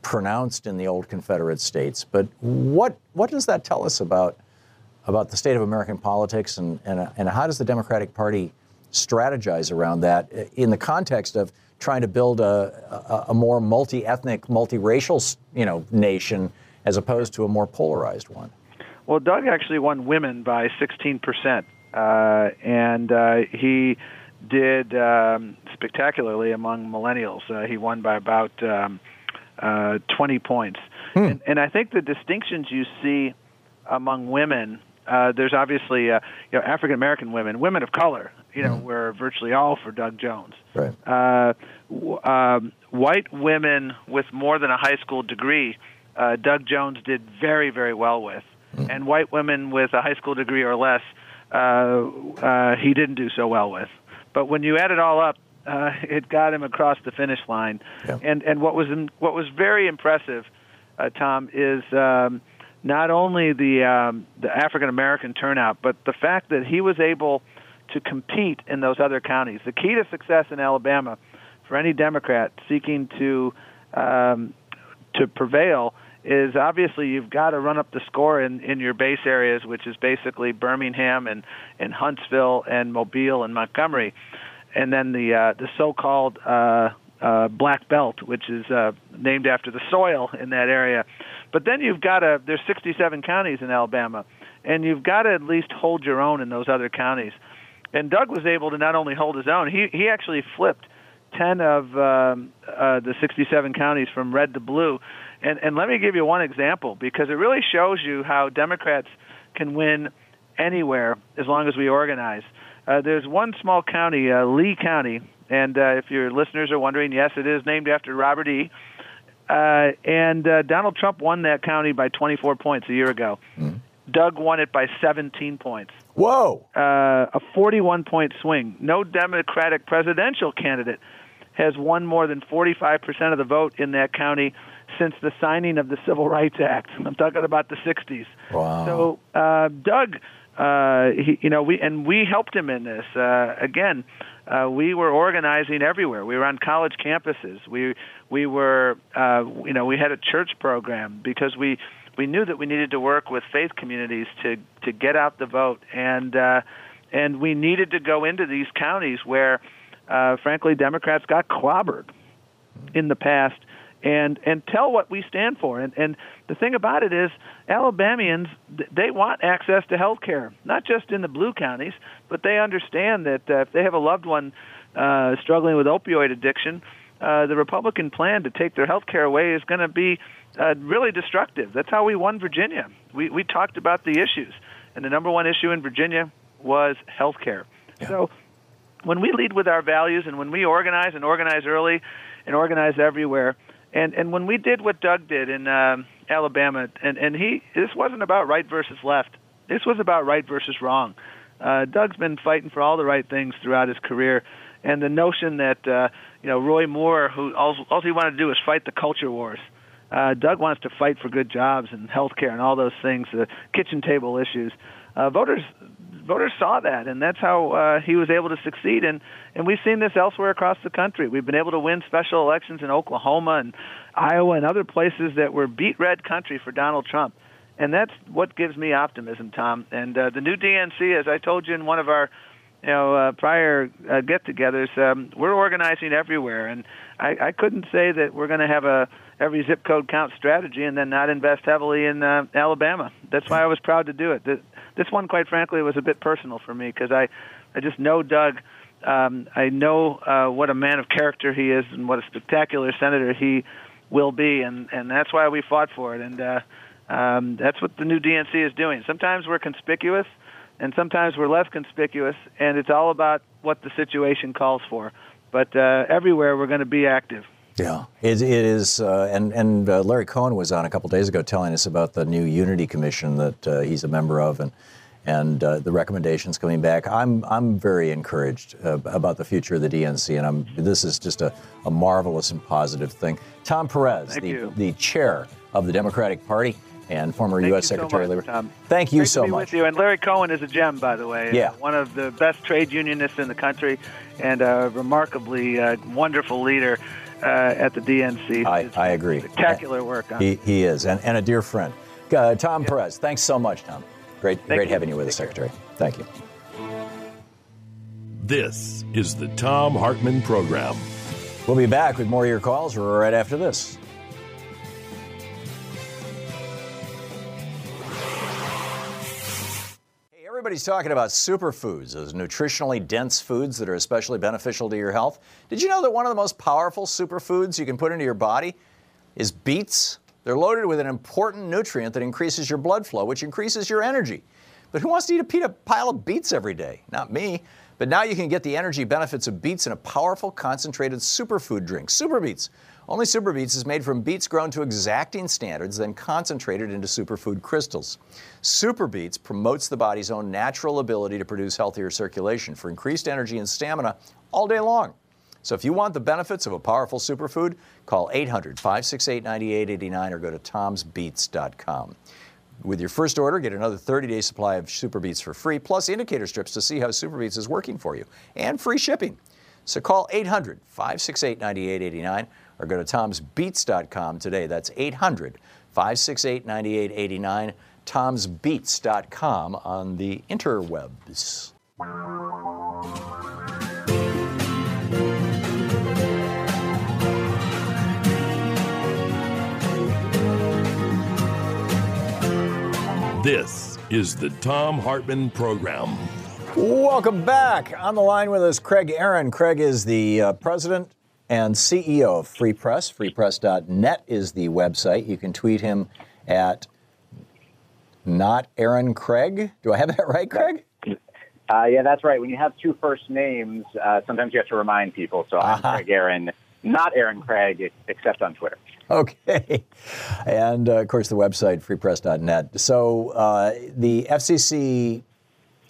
pronounced in the old Confederate states. But what what does that tell us about about the state of American politics, and and, and how does the Democratic Party strategize around that in the context of trying to build a, a, a more multi-ethnic, multiracial, you know, nation as opposed to a more polarized one? Well, Doug actually won women by 16 percent, uh, and uh, he did um, spectacularly among millennials. Uh, he won by about um, uh, 20 points. Hmm. And, and I think the distinctions you see among women, uh, there's obviously uh, you know African American women, women of color, you know, hmm. were virtually all for Doug Jones. Right. Uh, w- um, white women with more than a high school degree, uh, Doug Jones did very very well with, hmm. and white women with a high school degree or less, uh, uh, he didn't do so well with. But when you add it all up, uh, it got him across the finish line. Yeah. And and what was in, what was very impressive, uh, Tom, is um, not only the um, the African American turnout, but the fact that he was able to compete in those other counties. The key to success in Alabama, for any Democrat seeking to um, to prevail, is obviously you've got to run up the score in, in your base areas, which is basically Birmingham and, and Huntsville and Mobile and Montgomery, and then the uh, the so-called uh, uh, Black Belt, which is uh, named after the soil in that area. But then you've got to there's 67 counties in Alabama, and you've got to at least hold your own in those other counties. And Doug was able to not only hold his own, he he actually flipped 10 of um, uh, the 67 counties from red to blue and, and let me give you one example because it really shows you how Democrats can win anywhere as long as we organize. Uh, there's one small county, uh, Lee County, and uh, if your listeners are wondering, yes, it is named after Robert E. Uh, and uh, Donald Trump won that county by 24 points a year ago. Mm. Doug won it by 17 points. Whoa! Uh, a 41 point swing. No Democratic presidential candidate has won more than 45% of the vote in that county since the signing of the Civil Rights Act. I'm talking about the 60s. Wow. So uh, Doug, uh, he, you know, we and we helped him in this. Uh, again, uh, we were organizing everywhere. We were on college campuses. We we were, uh, you know, we had a church program because we we knew that we needed to work with faith communities to to get out the vote and uh, and we needed to go into these counties where, uh, frankly, Democrats got clobbered in the past and and tell what we stand for. And and the thing about it is, Alabamians they want access to health care, not just in the blue counties, but they understand that uh, if they have a loved one uh, struggling with opioid addiction, uh, the Republican plan to take their health care away is going to be uh, really destructive. That's how we won Virginia. We we talked about the issues, and the number one issue in Virginia was health care. Yeah. So when we lead with our values and when we organize and organize early and organize everywhere, and and when we did what Doug did in um, Alabama, and and he this wasn't about right versus left. This was about right versus wrong. Uh, Doug's been fighting for all the right things throughout his career, and the notion that uh, you know Roy Moore, who all, all he wanted to do was fight the culture wars. Uh, Doug wants to fight for good jobs and health care and all those things, the kitchen table issues. Uh, voters voters saw that, and that's how uh, he was able to succeed. And and we've seen this elsewhere across the country. We've been able to win special elections in Oklahoma and Iowa and other places that were beet red country for Donald Trump. And that's what gives me optimism, Tom. And uh, the new DNC, as I told you in one of our you know uh, prior uh, get-togethers, um, we're organizing everywhere, and I, I couldn't say that we're going to have a every zip code count strategy and then not invest heavily in uh, Alabama. That's why I was proud to do it. This one, quite frankly, was a bit personal for me because I, I just know Doug. Um, I know uh, what a man of character he is and what a spectacular senator he will be, and and that's why we fought for it. And uh, um, that's what the new DNC is doing. Sometimes we're conspicuous, and sometimes we're less conspicuous, and it's all about what the situation calls for. But uh, everywhere we're going to be active. Yeah, it, it is, uh, and and uh, Larry Cohen was on a couple days ago telling us about the new Unity Commission that uh, he's a member of, and and uh, the recommendations coming back. I'm I'm very encouraged uh, about the future of the DNC, and I'm this is just a, a marvelous and positive thing. Tom Perez, Thank the, you. the chair of the Democratic Party and former Thank U.S. you so Secretary of much, Labor. Tom. Thank you Great so to be much. with you. And Larry Cohen is a gem, by the way. Yeah. Uh, one of the best trade unionists in the country and a remarkably uh, wonderful leader uh, at the DNC. I, I agree. Spectacular work on He, he is, and, and a dear friend. Uh, Tom Perez, thanks so much, Tom. Great, Thank great you. having you with us, Secretary. Thank you. This is the Thom Hartmann Program. We'll be back with more of your calls right after this. Everybody's talking about superfoods, those nutritionally dense foods that are especially beneficial to your health. Did you know that one of the most powerful superfoods you can put into your body is beets? They're loaded with an important nutrient that increases your blood flow, which increases your energy. But who wants to eat a pile of beets every day? Not me. But now you can get the energy benefits of beets in a powerful, concentrated superfood drink, Super Beets. Only Super Beets is made from beets grown to exacting standards, then concentrated into superfood crystals. Super Beets promotes the body's own natural ability to produce healthier circulation for increased energy and stamina all day long. So if you want the benefits of a powerful superfood, call 800 568 9889 or go to tomsbeets.com. With your first order, get another 30 day supply of Super Beets for free, plus indicator strips to see how Super Beets is working for you, and free shipping. So call 800 568 9889 or go to tomsbeets.com today. That's 800 568 9889, tomsbeets.com on the interwebs. This is the Tom Hartman Program. Welcome back. On the line with us, Craig Aaron. Craig is the uh, president and CEO of Free Press. FreePress.net is the website. You can tweet him at not Aaron Craig. Do I have that right, Craig? Uh, yeah, that's right. When you have two first names, uh, sometimes you have to remind people. So I'm Craig Aaron, not Aaron Craig, except on Twitter. Okay. And uh, of course, the website, freepress.net. So uh, the FCC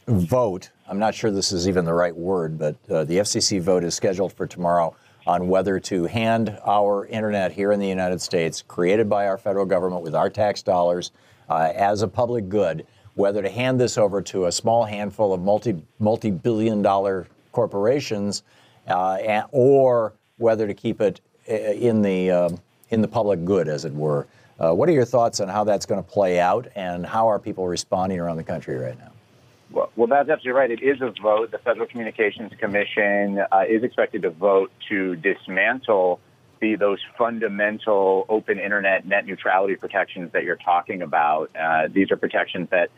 vote, I'm not sure this is even the right word, but uh, the FCC vote is scheduled for tomorrow on whether to hand our internet here in the United States, created by our federal government with our tax dollars uh, as a public good, whether to hand this over to a small handful of multi multi billion dollar corporations uh, or whether to keep it uh, in the um, in the public good, as it were. Uh, what are your thoughts on how that's going to play out, and how are people responding around the country right now? Well, well, that's absolutely right. It is a vote. The Federal Communications Commission uh, is expected to vote to dismantle the those fundamental open internet net neutrality protections that you're talking about. Uh, these are protections that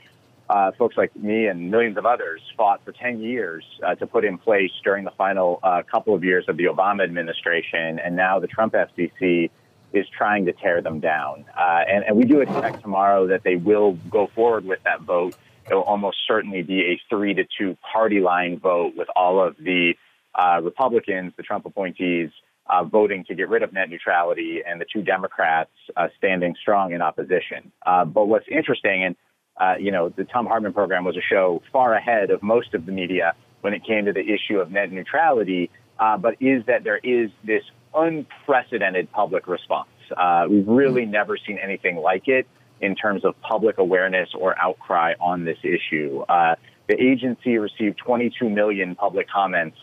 uh, folks like me and millions of others fought for 10 years uh, to put in place during the final uh, couple of years of the Obama administration, and now the Trump FCC is trying to tear them down. Uh, and, and we do expect tomorrow that they will go forward with that vote. It will almost certainly be a three to two party line vote with all of the uh, Republicans, the Trump appointees, uh, voting to get rid of net neutrality and the two Democrats uh, standing strong in opposition. Uh, but what's interesting, and uh, you know, the Thom Hartmann program was a show far ahead of most of the media when it came to the issue of net neutrality, uh, but is that there is this unprecedented public response. Uh, we've really never seen anything like it in terms of public awareness or outcry on this issue. Uh, the agency received 22 million public comments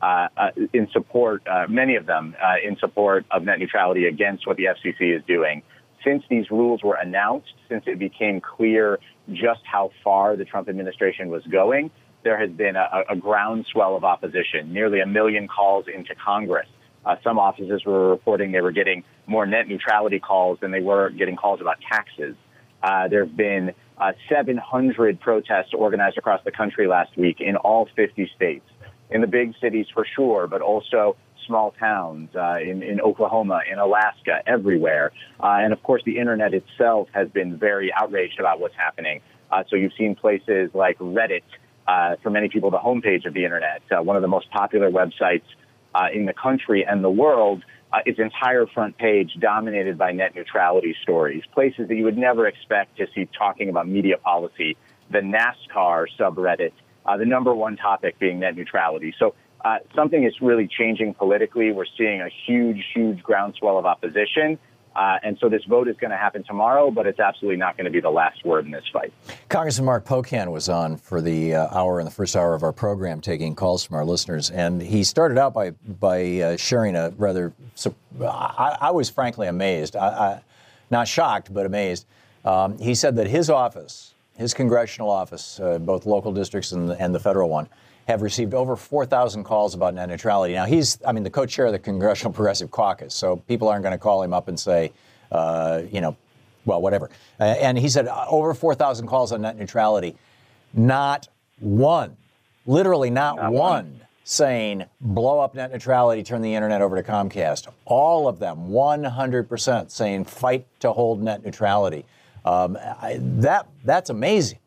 uh, uh, in support, uh, many of them uh, in support of net neutrality against what the FCC is doing. Since these rules were announced, since it became clear just how far the Trump administration was going, there has been a, a groundswell of opposition, nearly a million calls into Congress. Uh, some offices were reporting they were getting more net neutrality calls than they were getting calls about taxes. Uh, there have been uh, 700 protests organized across the country last week in all 50 states, in the big cities for sure, but also small towns uh, in, in Oklahoma, in Alaska, everywhere. Uh, and of course, the internet itself has been very outraged about what's happening. Uh, so you've seen places like Reddit, for many people, the homepage of the internet, one of the most popular websites uh, in the country and the world, uh, its entire front page dominated by net neutrality stories, places that you would never expect to see talking about media policy the NASCAR subreddit, uh, the number one topic being net neutrality. So uh, something is really changing politically. We're seeing a huge, huge groundswell of opposition. Uh, and so this vote is going to happen tomorrow, but it's absolutely not going to be the last word in this fight. Congressman Mark Pocan was on for the uh, hour in the first hour of our program, taking calls from our listeners, and he started out by by uh, sharing a rather. I, I, was frankly amazed, I, I, not shocked, but amazed. Um, he said that his office, his congressional office, uh, both local districts and, and the federal one, have received over 4,000 calls about net neutrality. Now, he's, I mean, the co chair of the Congressional Progressive Caucus, so people aren't going to call him up and say, uh, you know, well, whatever. Uh, and he said uh, over 4,000 calls on net neutrality. Not one, literally not, not one, one, saying blow up net neutrality, turn the internet over to Comcast. All of them, 100% saying fight to hold net neutrality. Um, I, that, that's amazing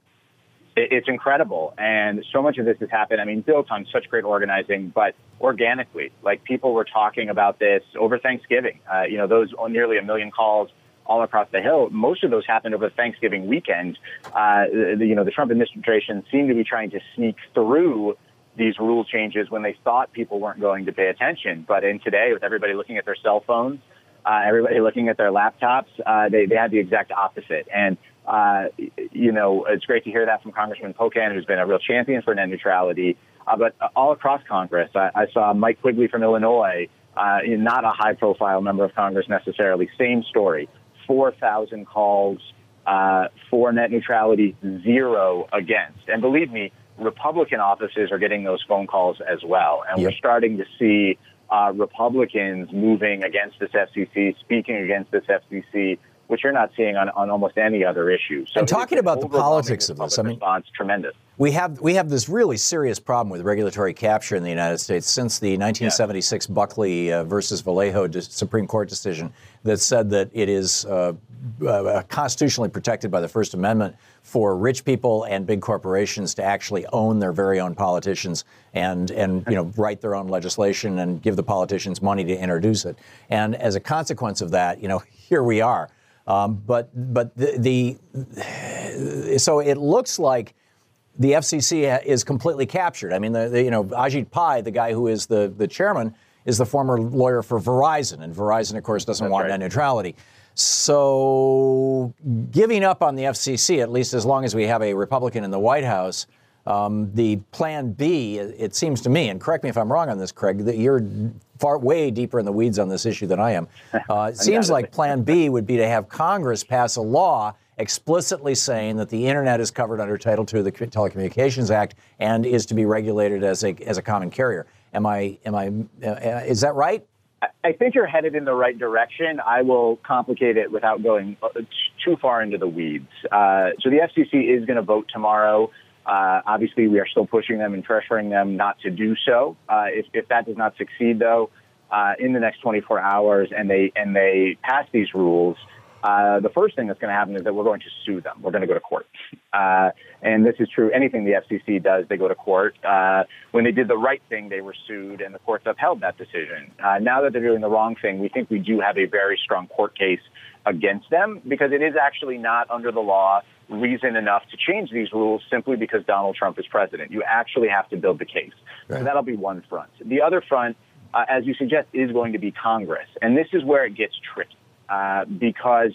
it's incredible. And so much of this has happened, I mean, built on such great organizing, but organically. Like people were talking about this over Thanksgiving. Uh, you know, those nearly a million calls all across the Hill. Most of those happened over Thanksgiving weekend. Uh, the, you know, the Trump administration seemed to be trying to sneak through these rule changes when they thought people weren't going to pay attention. But in today, with everybody looking at their cell phones, uh, everybody looking at their laptops, uh, they, they had the exact opposite. And uh, you know, it's great to hear that from Congressman Pocan, who's been a real champion for net neutrality. Uh, but all across Congress, I, I saw Mike Quigley from Illinois, uh, not a high profile member of Congress necessarily, same story 4,000 calls uh, for net neutrality, zero against. And believe me, Republican offices are getting those phone calls as well. And yep. we're starting to see uh, Republicans moving against this FCC, speaking against this FCC, which you're not seeing on, on almost any other issue. So and talking about the politics of this, I mean, response tremendous. We have we have this really serious problem with regulatory capture in the United States since the 1976 yeah. Buckley uh, versus Valeo Supreme Court decision that said that it is uh, uh, constitutionally protected by the First Amendment for rich people and big corporations to actually own their very own politicians and and you know write their own legislation and give the politicians money to introduce it. And as a consequence of that, you know, here we are. Um, but but the, the, so it looks like the FCC is completely captured. I mean, the, the, you know Ajit Pai, the guy who is the the chairman, is the former lawyer for Verizon, and Verizon, of course, doesn't That's want right. net neutrality. So giving up on the FCC, at least as long as we have a Republican in the White House, um, the plan B, it seems to me, and correct me if I'm wrong on this, Craig, that you're far way deeper in the weeds on this issue than I am. Uh, it seems like plan B would be to have Congress pass a law explicitly saying that the internet is covered under Title II of the Telecommunications Act and is to be regulated as a as a common carrier. Am I am I uh, is that right? I think you're headed in the right direction. I will complicate it without going uh, too far into the weeds. Uh, so the FCC is going to vote tomorrow. Uh, obviously, we are still pushing them and pressuring them not to do so. Uh, if, if, that does not succeed, though, uh, in the next 24 hours, and they and they pass these rules, uh, the first thing that's going to happen is that we're going to sue them. We're going to go to court, uh, and this is true. Anything the FCC does, they go to court. Uh, when they did the right thing, they were sued, and the courts upheld that decision. now that they're doing the wrong thing, we think we do have a very strong court case against them because it is actually not under the law reason enough to change these rules simply because Donald Trump is president. You actually have to build the case. Right. So that'll be one front. The other front, uh, as you suggest, is going to be Congress. And this is where it gets tricky uh, because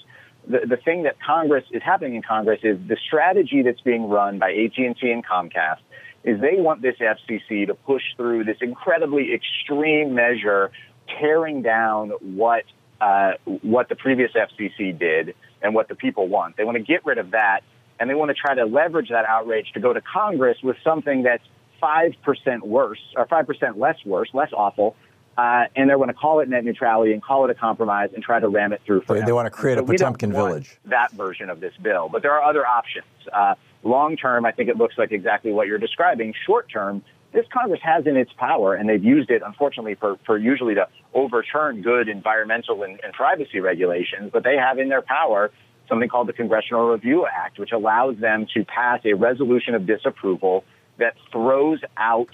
the, the thing that Congress is happening in Congress is the strategy that's being run by AT&T and Comcast is they want this FCC to push through this incredibly extreme measure tearing down what uh, what the previous FCC did and what the people want. They want to get rid of that, and they want to try to leverage that outrage to go to Congress with something that's 5% worse, or 5% less worse, less awful, uh, and they're going to call it net neutrality and call it a compromise and try to ram it through. They, they want to create so a Potemkin village. That version of this bill, but there are other options. Uh, long term, I think it looks like exactly what you're describing. Short term, this Congress has in its power, and they've used it, unfortunately, for, for usually to overturn good environmental and, and privacy regulations, but they have in their power something called the Congressional Review Act, which allows them to pass a resolution of disapproval that throws out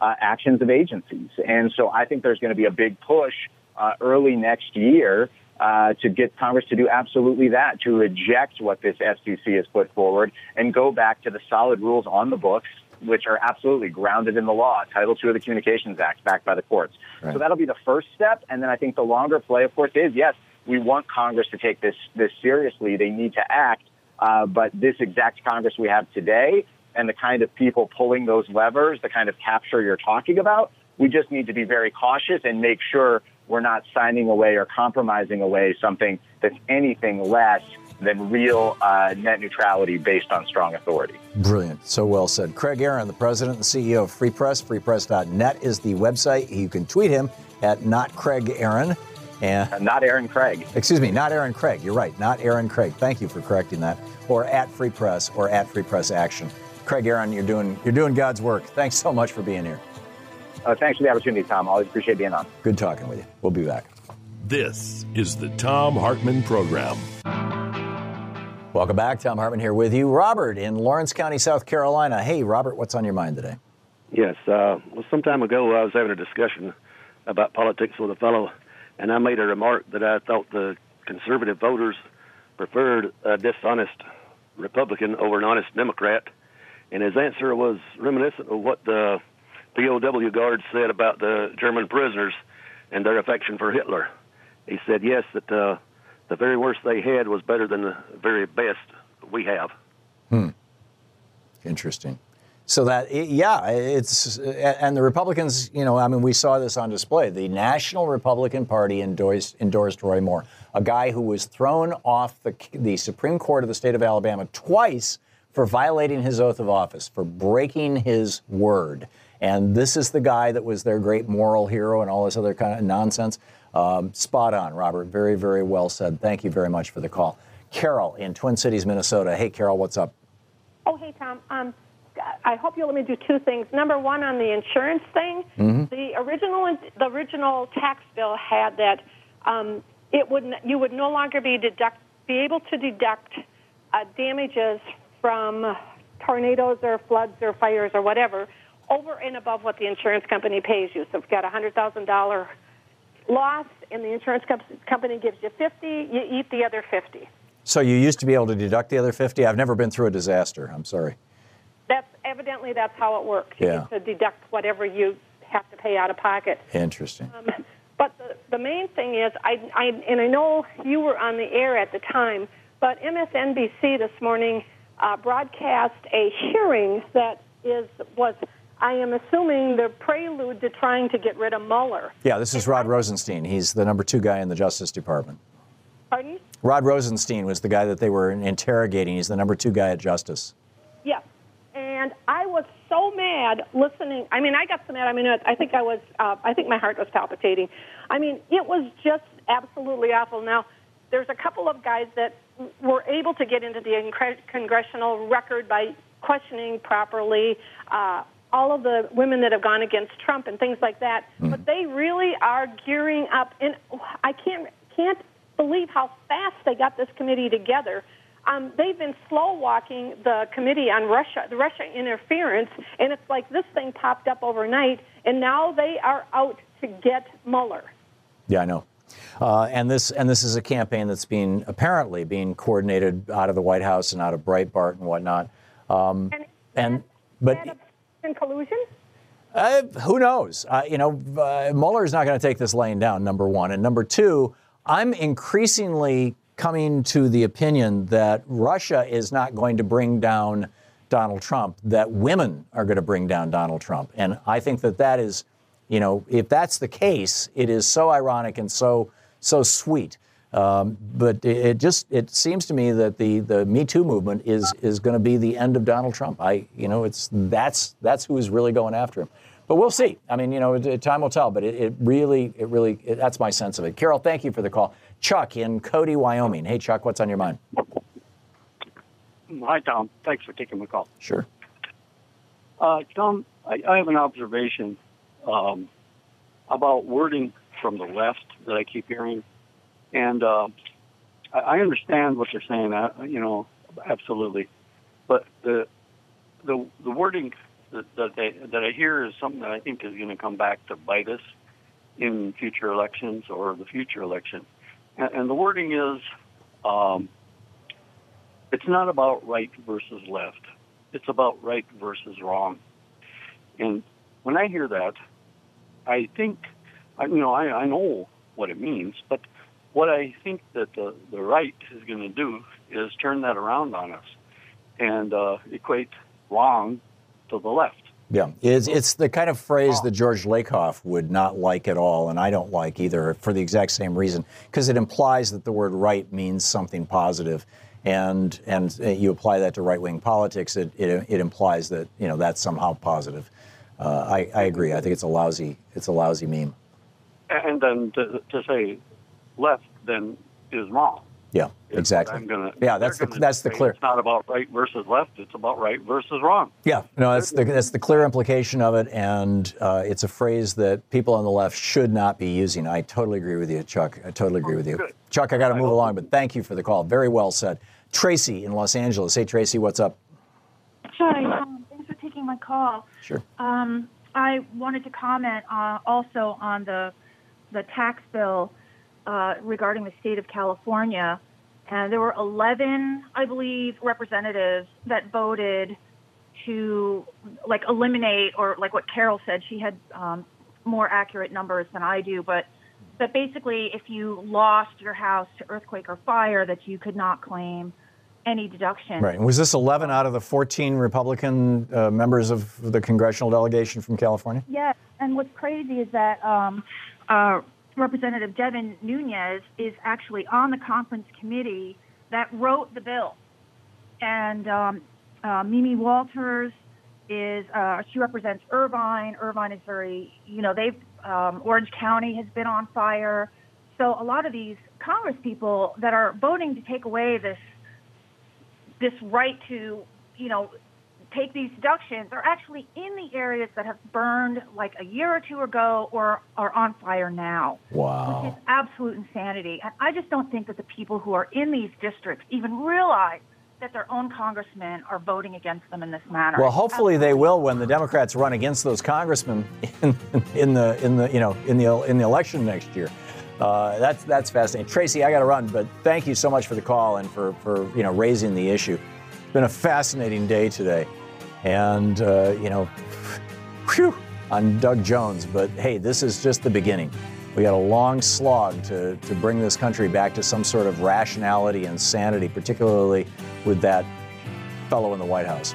uh, actions of agencies. And so I think there's going to be a big push uh, early next year uh, to get Congress to do absolutely that, to reject what this FCC has put forward and go back to the solid rules on the books, which are absolutely grounded in the law, Title II of the Communications Act, backed by the courts. Right. So that'll be the first step. And then I think the longer play, of course, is yes, we want Congress to take this, this seriously. They need to act. Uh, but this exact Congress we have today and the kind of people pulling those levers, the kind of capture you're talking about, we just need to be very cautious and make sure we're not signing away or compromising away something that's anything less than real uh, net neutrality based on strong authority. Brilliant. So well said. Craig Aaron, the president and CEO of Free Press. FreePress.net is the website. You can tweet him at not Craig Aaron. And uh, not Aaron Craig. Excuse me, not Aaron Craig. You're right, not Aaron Craig. Thank you for correcting that. Or at Free Press or at Free Press Action. Craig Aaron, you're doing you're doing God's work. Thanks so much for being here. Uh, thanks for the opportunity, Tom. Always appreciate being on. Good talking with you. We'll be back. This is the Thom Hartmann Program. Welcome back. Thom Hartmann here with you. Robert in Laurens County, South Carolina. Hey, Robert, what's on your mind today? Yes. Uh, well, some time ago, I was having a discussion about politics with a fellow, and I made a remark that I thought the conservative voters preferred a dishonest Republican over an honest Democrat. And his answer was reminiscent of what the POW guards said about the German prisoners and their affection for Hitler. He said, yes, that uh, the very worst they had was better than the very best we have. Hmm. Interesting. So that, yeah, it's, and the Republicans, you know, I mean, we saw this on display. The National Republican Party endorsed, endorsed Roy Moore, a guy who was thrown off the, the Supreme Court of the state of Alabama twice for violating his oath of office, for breaking his word. And this is the guy that was their great moral hero and all this other kind of nonsense. Um, spot on, Robert. Very, very well said. Thank you very much for the call. Carol in Twin Cities, Minnesota. Hey, Carol, what's up? Oh, hey, Tom. Um, I hope you'll let me do two things. Number one, on the insurance thing, mm-hmm. the original the original tax bill had that um, it would you would no longer be deduct be able to deduct uh, damages from tornadoes or floods or fires or whatever over and above what the insurance company pays you. So if you've got a hundred thousand dollar loss and the insurance company gives you fifty, you eat the other fifty. So you used to be able to deduct the other fifty. I've never been through a disaster. I'm sorry. That's evidently that's how it works. You yeah. to deduct whatever you have to pay out of pocket. Interesting. Um, but the, the main thing is, I, I and I know you were on the air at the time, but MSNBC this morning uh, broadcast a hearing that is was I am assuming the prelude to trying to get rid of Mueller. Yeah, this is Rod Rosenstein. He's the number two guy in the Justice Department. Pardon? Rod Rosenstein was the guy that they were interrogating. He's the number two guy at Justice. Yes. And I was so mad listening. I mean, I got so mad. I mean, I think I was, uh, I think my heart was palpitating. I mean, it was just absolutely awful. Now, there's a couple of guys that were able to get into the congressional record by questioning properly uh, all of the women that have gone against Trump and things like that. Mm. But they really are gearing up, and I can't can't believe how fast they got this committee together. Um, they've been slow walking the committee on Russia, the Russia interference, and it's like this thing popped up overnight, and now they are out to get Mueller. Yeah, I know. Uh, and this and this is a campaign that's being apparently being coordinated out of the White House and out of Breitbart and whatnot. Um, and, and but in collusion? Uh, who knows? Uh, you know, uh, Mueller is not going to take this laying down, number one. And number two, I'm increasingly coming to the opinion that Russia is not going to bring down Donald Trump, that women are going to bring down Donald Trump. And I think that that is, you know, if that's the case, it is so ironic and so, so sweet. Um, but it just it seems to me that the the Me Too movement is is going to be the end of Donald Trump. I you know it's that's that's who is really going after him. But we'll see. I mean, you know, time will tell. But it, it really, it really, it, that's my sense of it. Carol, thank you for the call. Chuck in Cody, Wyoming. Hey, Chuck, what's on your mind? Hi, Tom. Thanks for taking my call. Sure. Uh, Tom, I, I, have an observation um, about wording from the left that I keep hearing. And uh, I, understand what they're saying. That you know, absolutely. But the the the wording that that, they, that I hear is something that I think is going to come back to bite us in future elections or the future election. and, and the wording is um, it's not about right versus left. It's about right versus wrong. And when I hear that, I think, you know, I, I know what it means, but what I think that the, the right is going to do is turn that around on us and uh, equate wrong to the left. Yeah, it's, it's the kind of phrase that George Lakoff would not like at all, and I don't like either for the exact same reason, because it implies that the word right means something positive, and and you apply that to right wing politics, it, it, it implies that you know that's somehow positive. Uh, I, I agree. I think it's a lousy it's a lousy meme. And then to, to say left then is wrong. Yeah, exactly. I'm gonna, yeah, that's the gonna that's the clear. It's not about right versus left. It's about right versus wrong. Yeah, no, that's the that's the clear implication of it, and uh, it's a phrase that people on the left should not be using. I totally agree with you, Chuck. I totally agree with you, Chuck. I got to move along, but thank you for the call. Very well said. Tracy in Los Angeles. Hey, Tracy, what's up? Hi, um, thanks for taking my call. Sure. Um, I wanted to comment uh, also on the the tax bill uh, regarding the state of California, and there were 11, I believe, representatives that voted to like eliminate or like what Carol said. She had um, more accurate numbers than I do, but that basically, if you lost your house to earthquake or fire, that you could not claim any deduction. Right. And was this 11 out of the 14 Republican uh, members of the congressional delegation from California? Yes, and what's crazy is that um, uh, Representative Devin Nunes is actually on the conference committee that wrote the bill, and um, uh, Mimi Walters is uh, she represents Irvine. Irvine is very, you know, they've um, Orange County has been on fire, so a lot of these Congress people that are voting to take away this this right to, you know, take these deductions are actually in the areas that have burned like a year or two ago or are on fire now. Wow. Which is absolute insanity. And I just don't think that the people who are in these districts even realize that their own congressmen are voting against them in this manner. Well, hopefully they will when the Democrats run against those congressmen in, in the in the you know in the in the election next year. Uh, that's that's fascinating. Tracy, I got to run, but thank you so much for the call and for for you know raising the issue. It's been a fascinating day today, and uh, you know, whew, on Doug Jones. But hey, this is just the beginning. We got a long slog to to bring this country back to some sort of rationality and sanity, particularly with that fellow in the White House.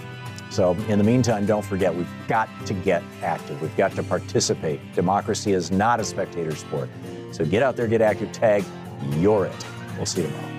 So, in the meantime, don't forget, we've got to get active. We've got to participate. Democracy is not a spectator sport. So, get out there, get active, tag, you're it. We'll see you tomorrow.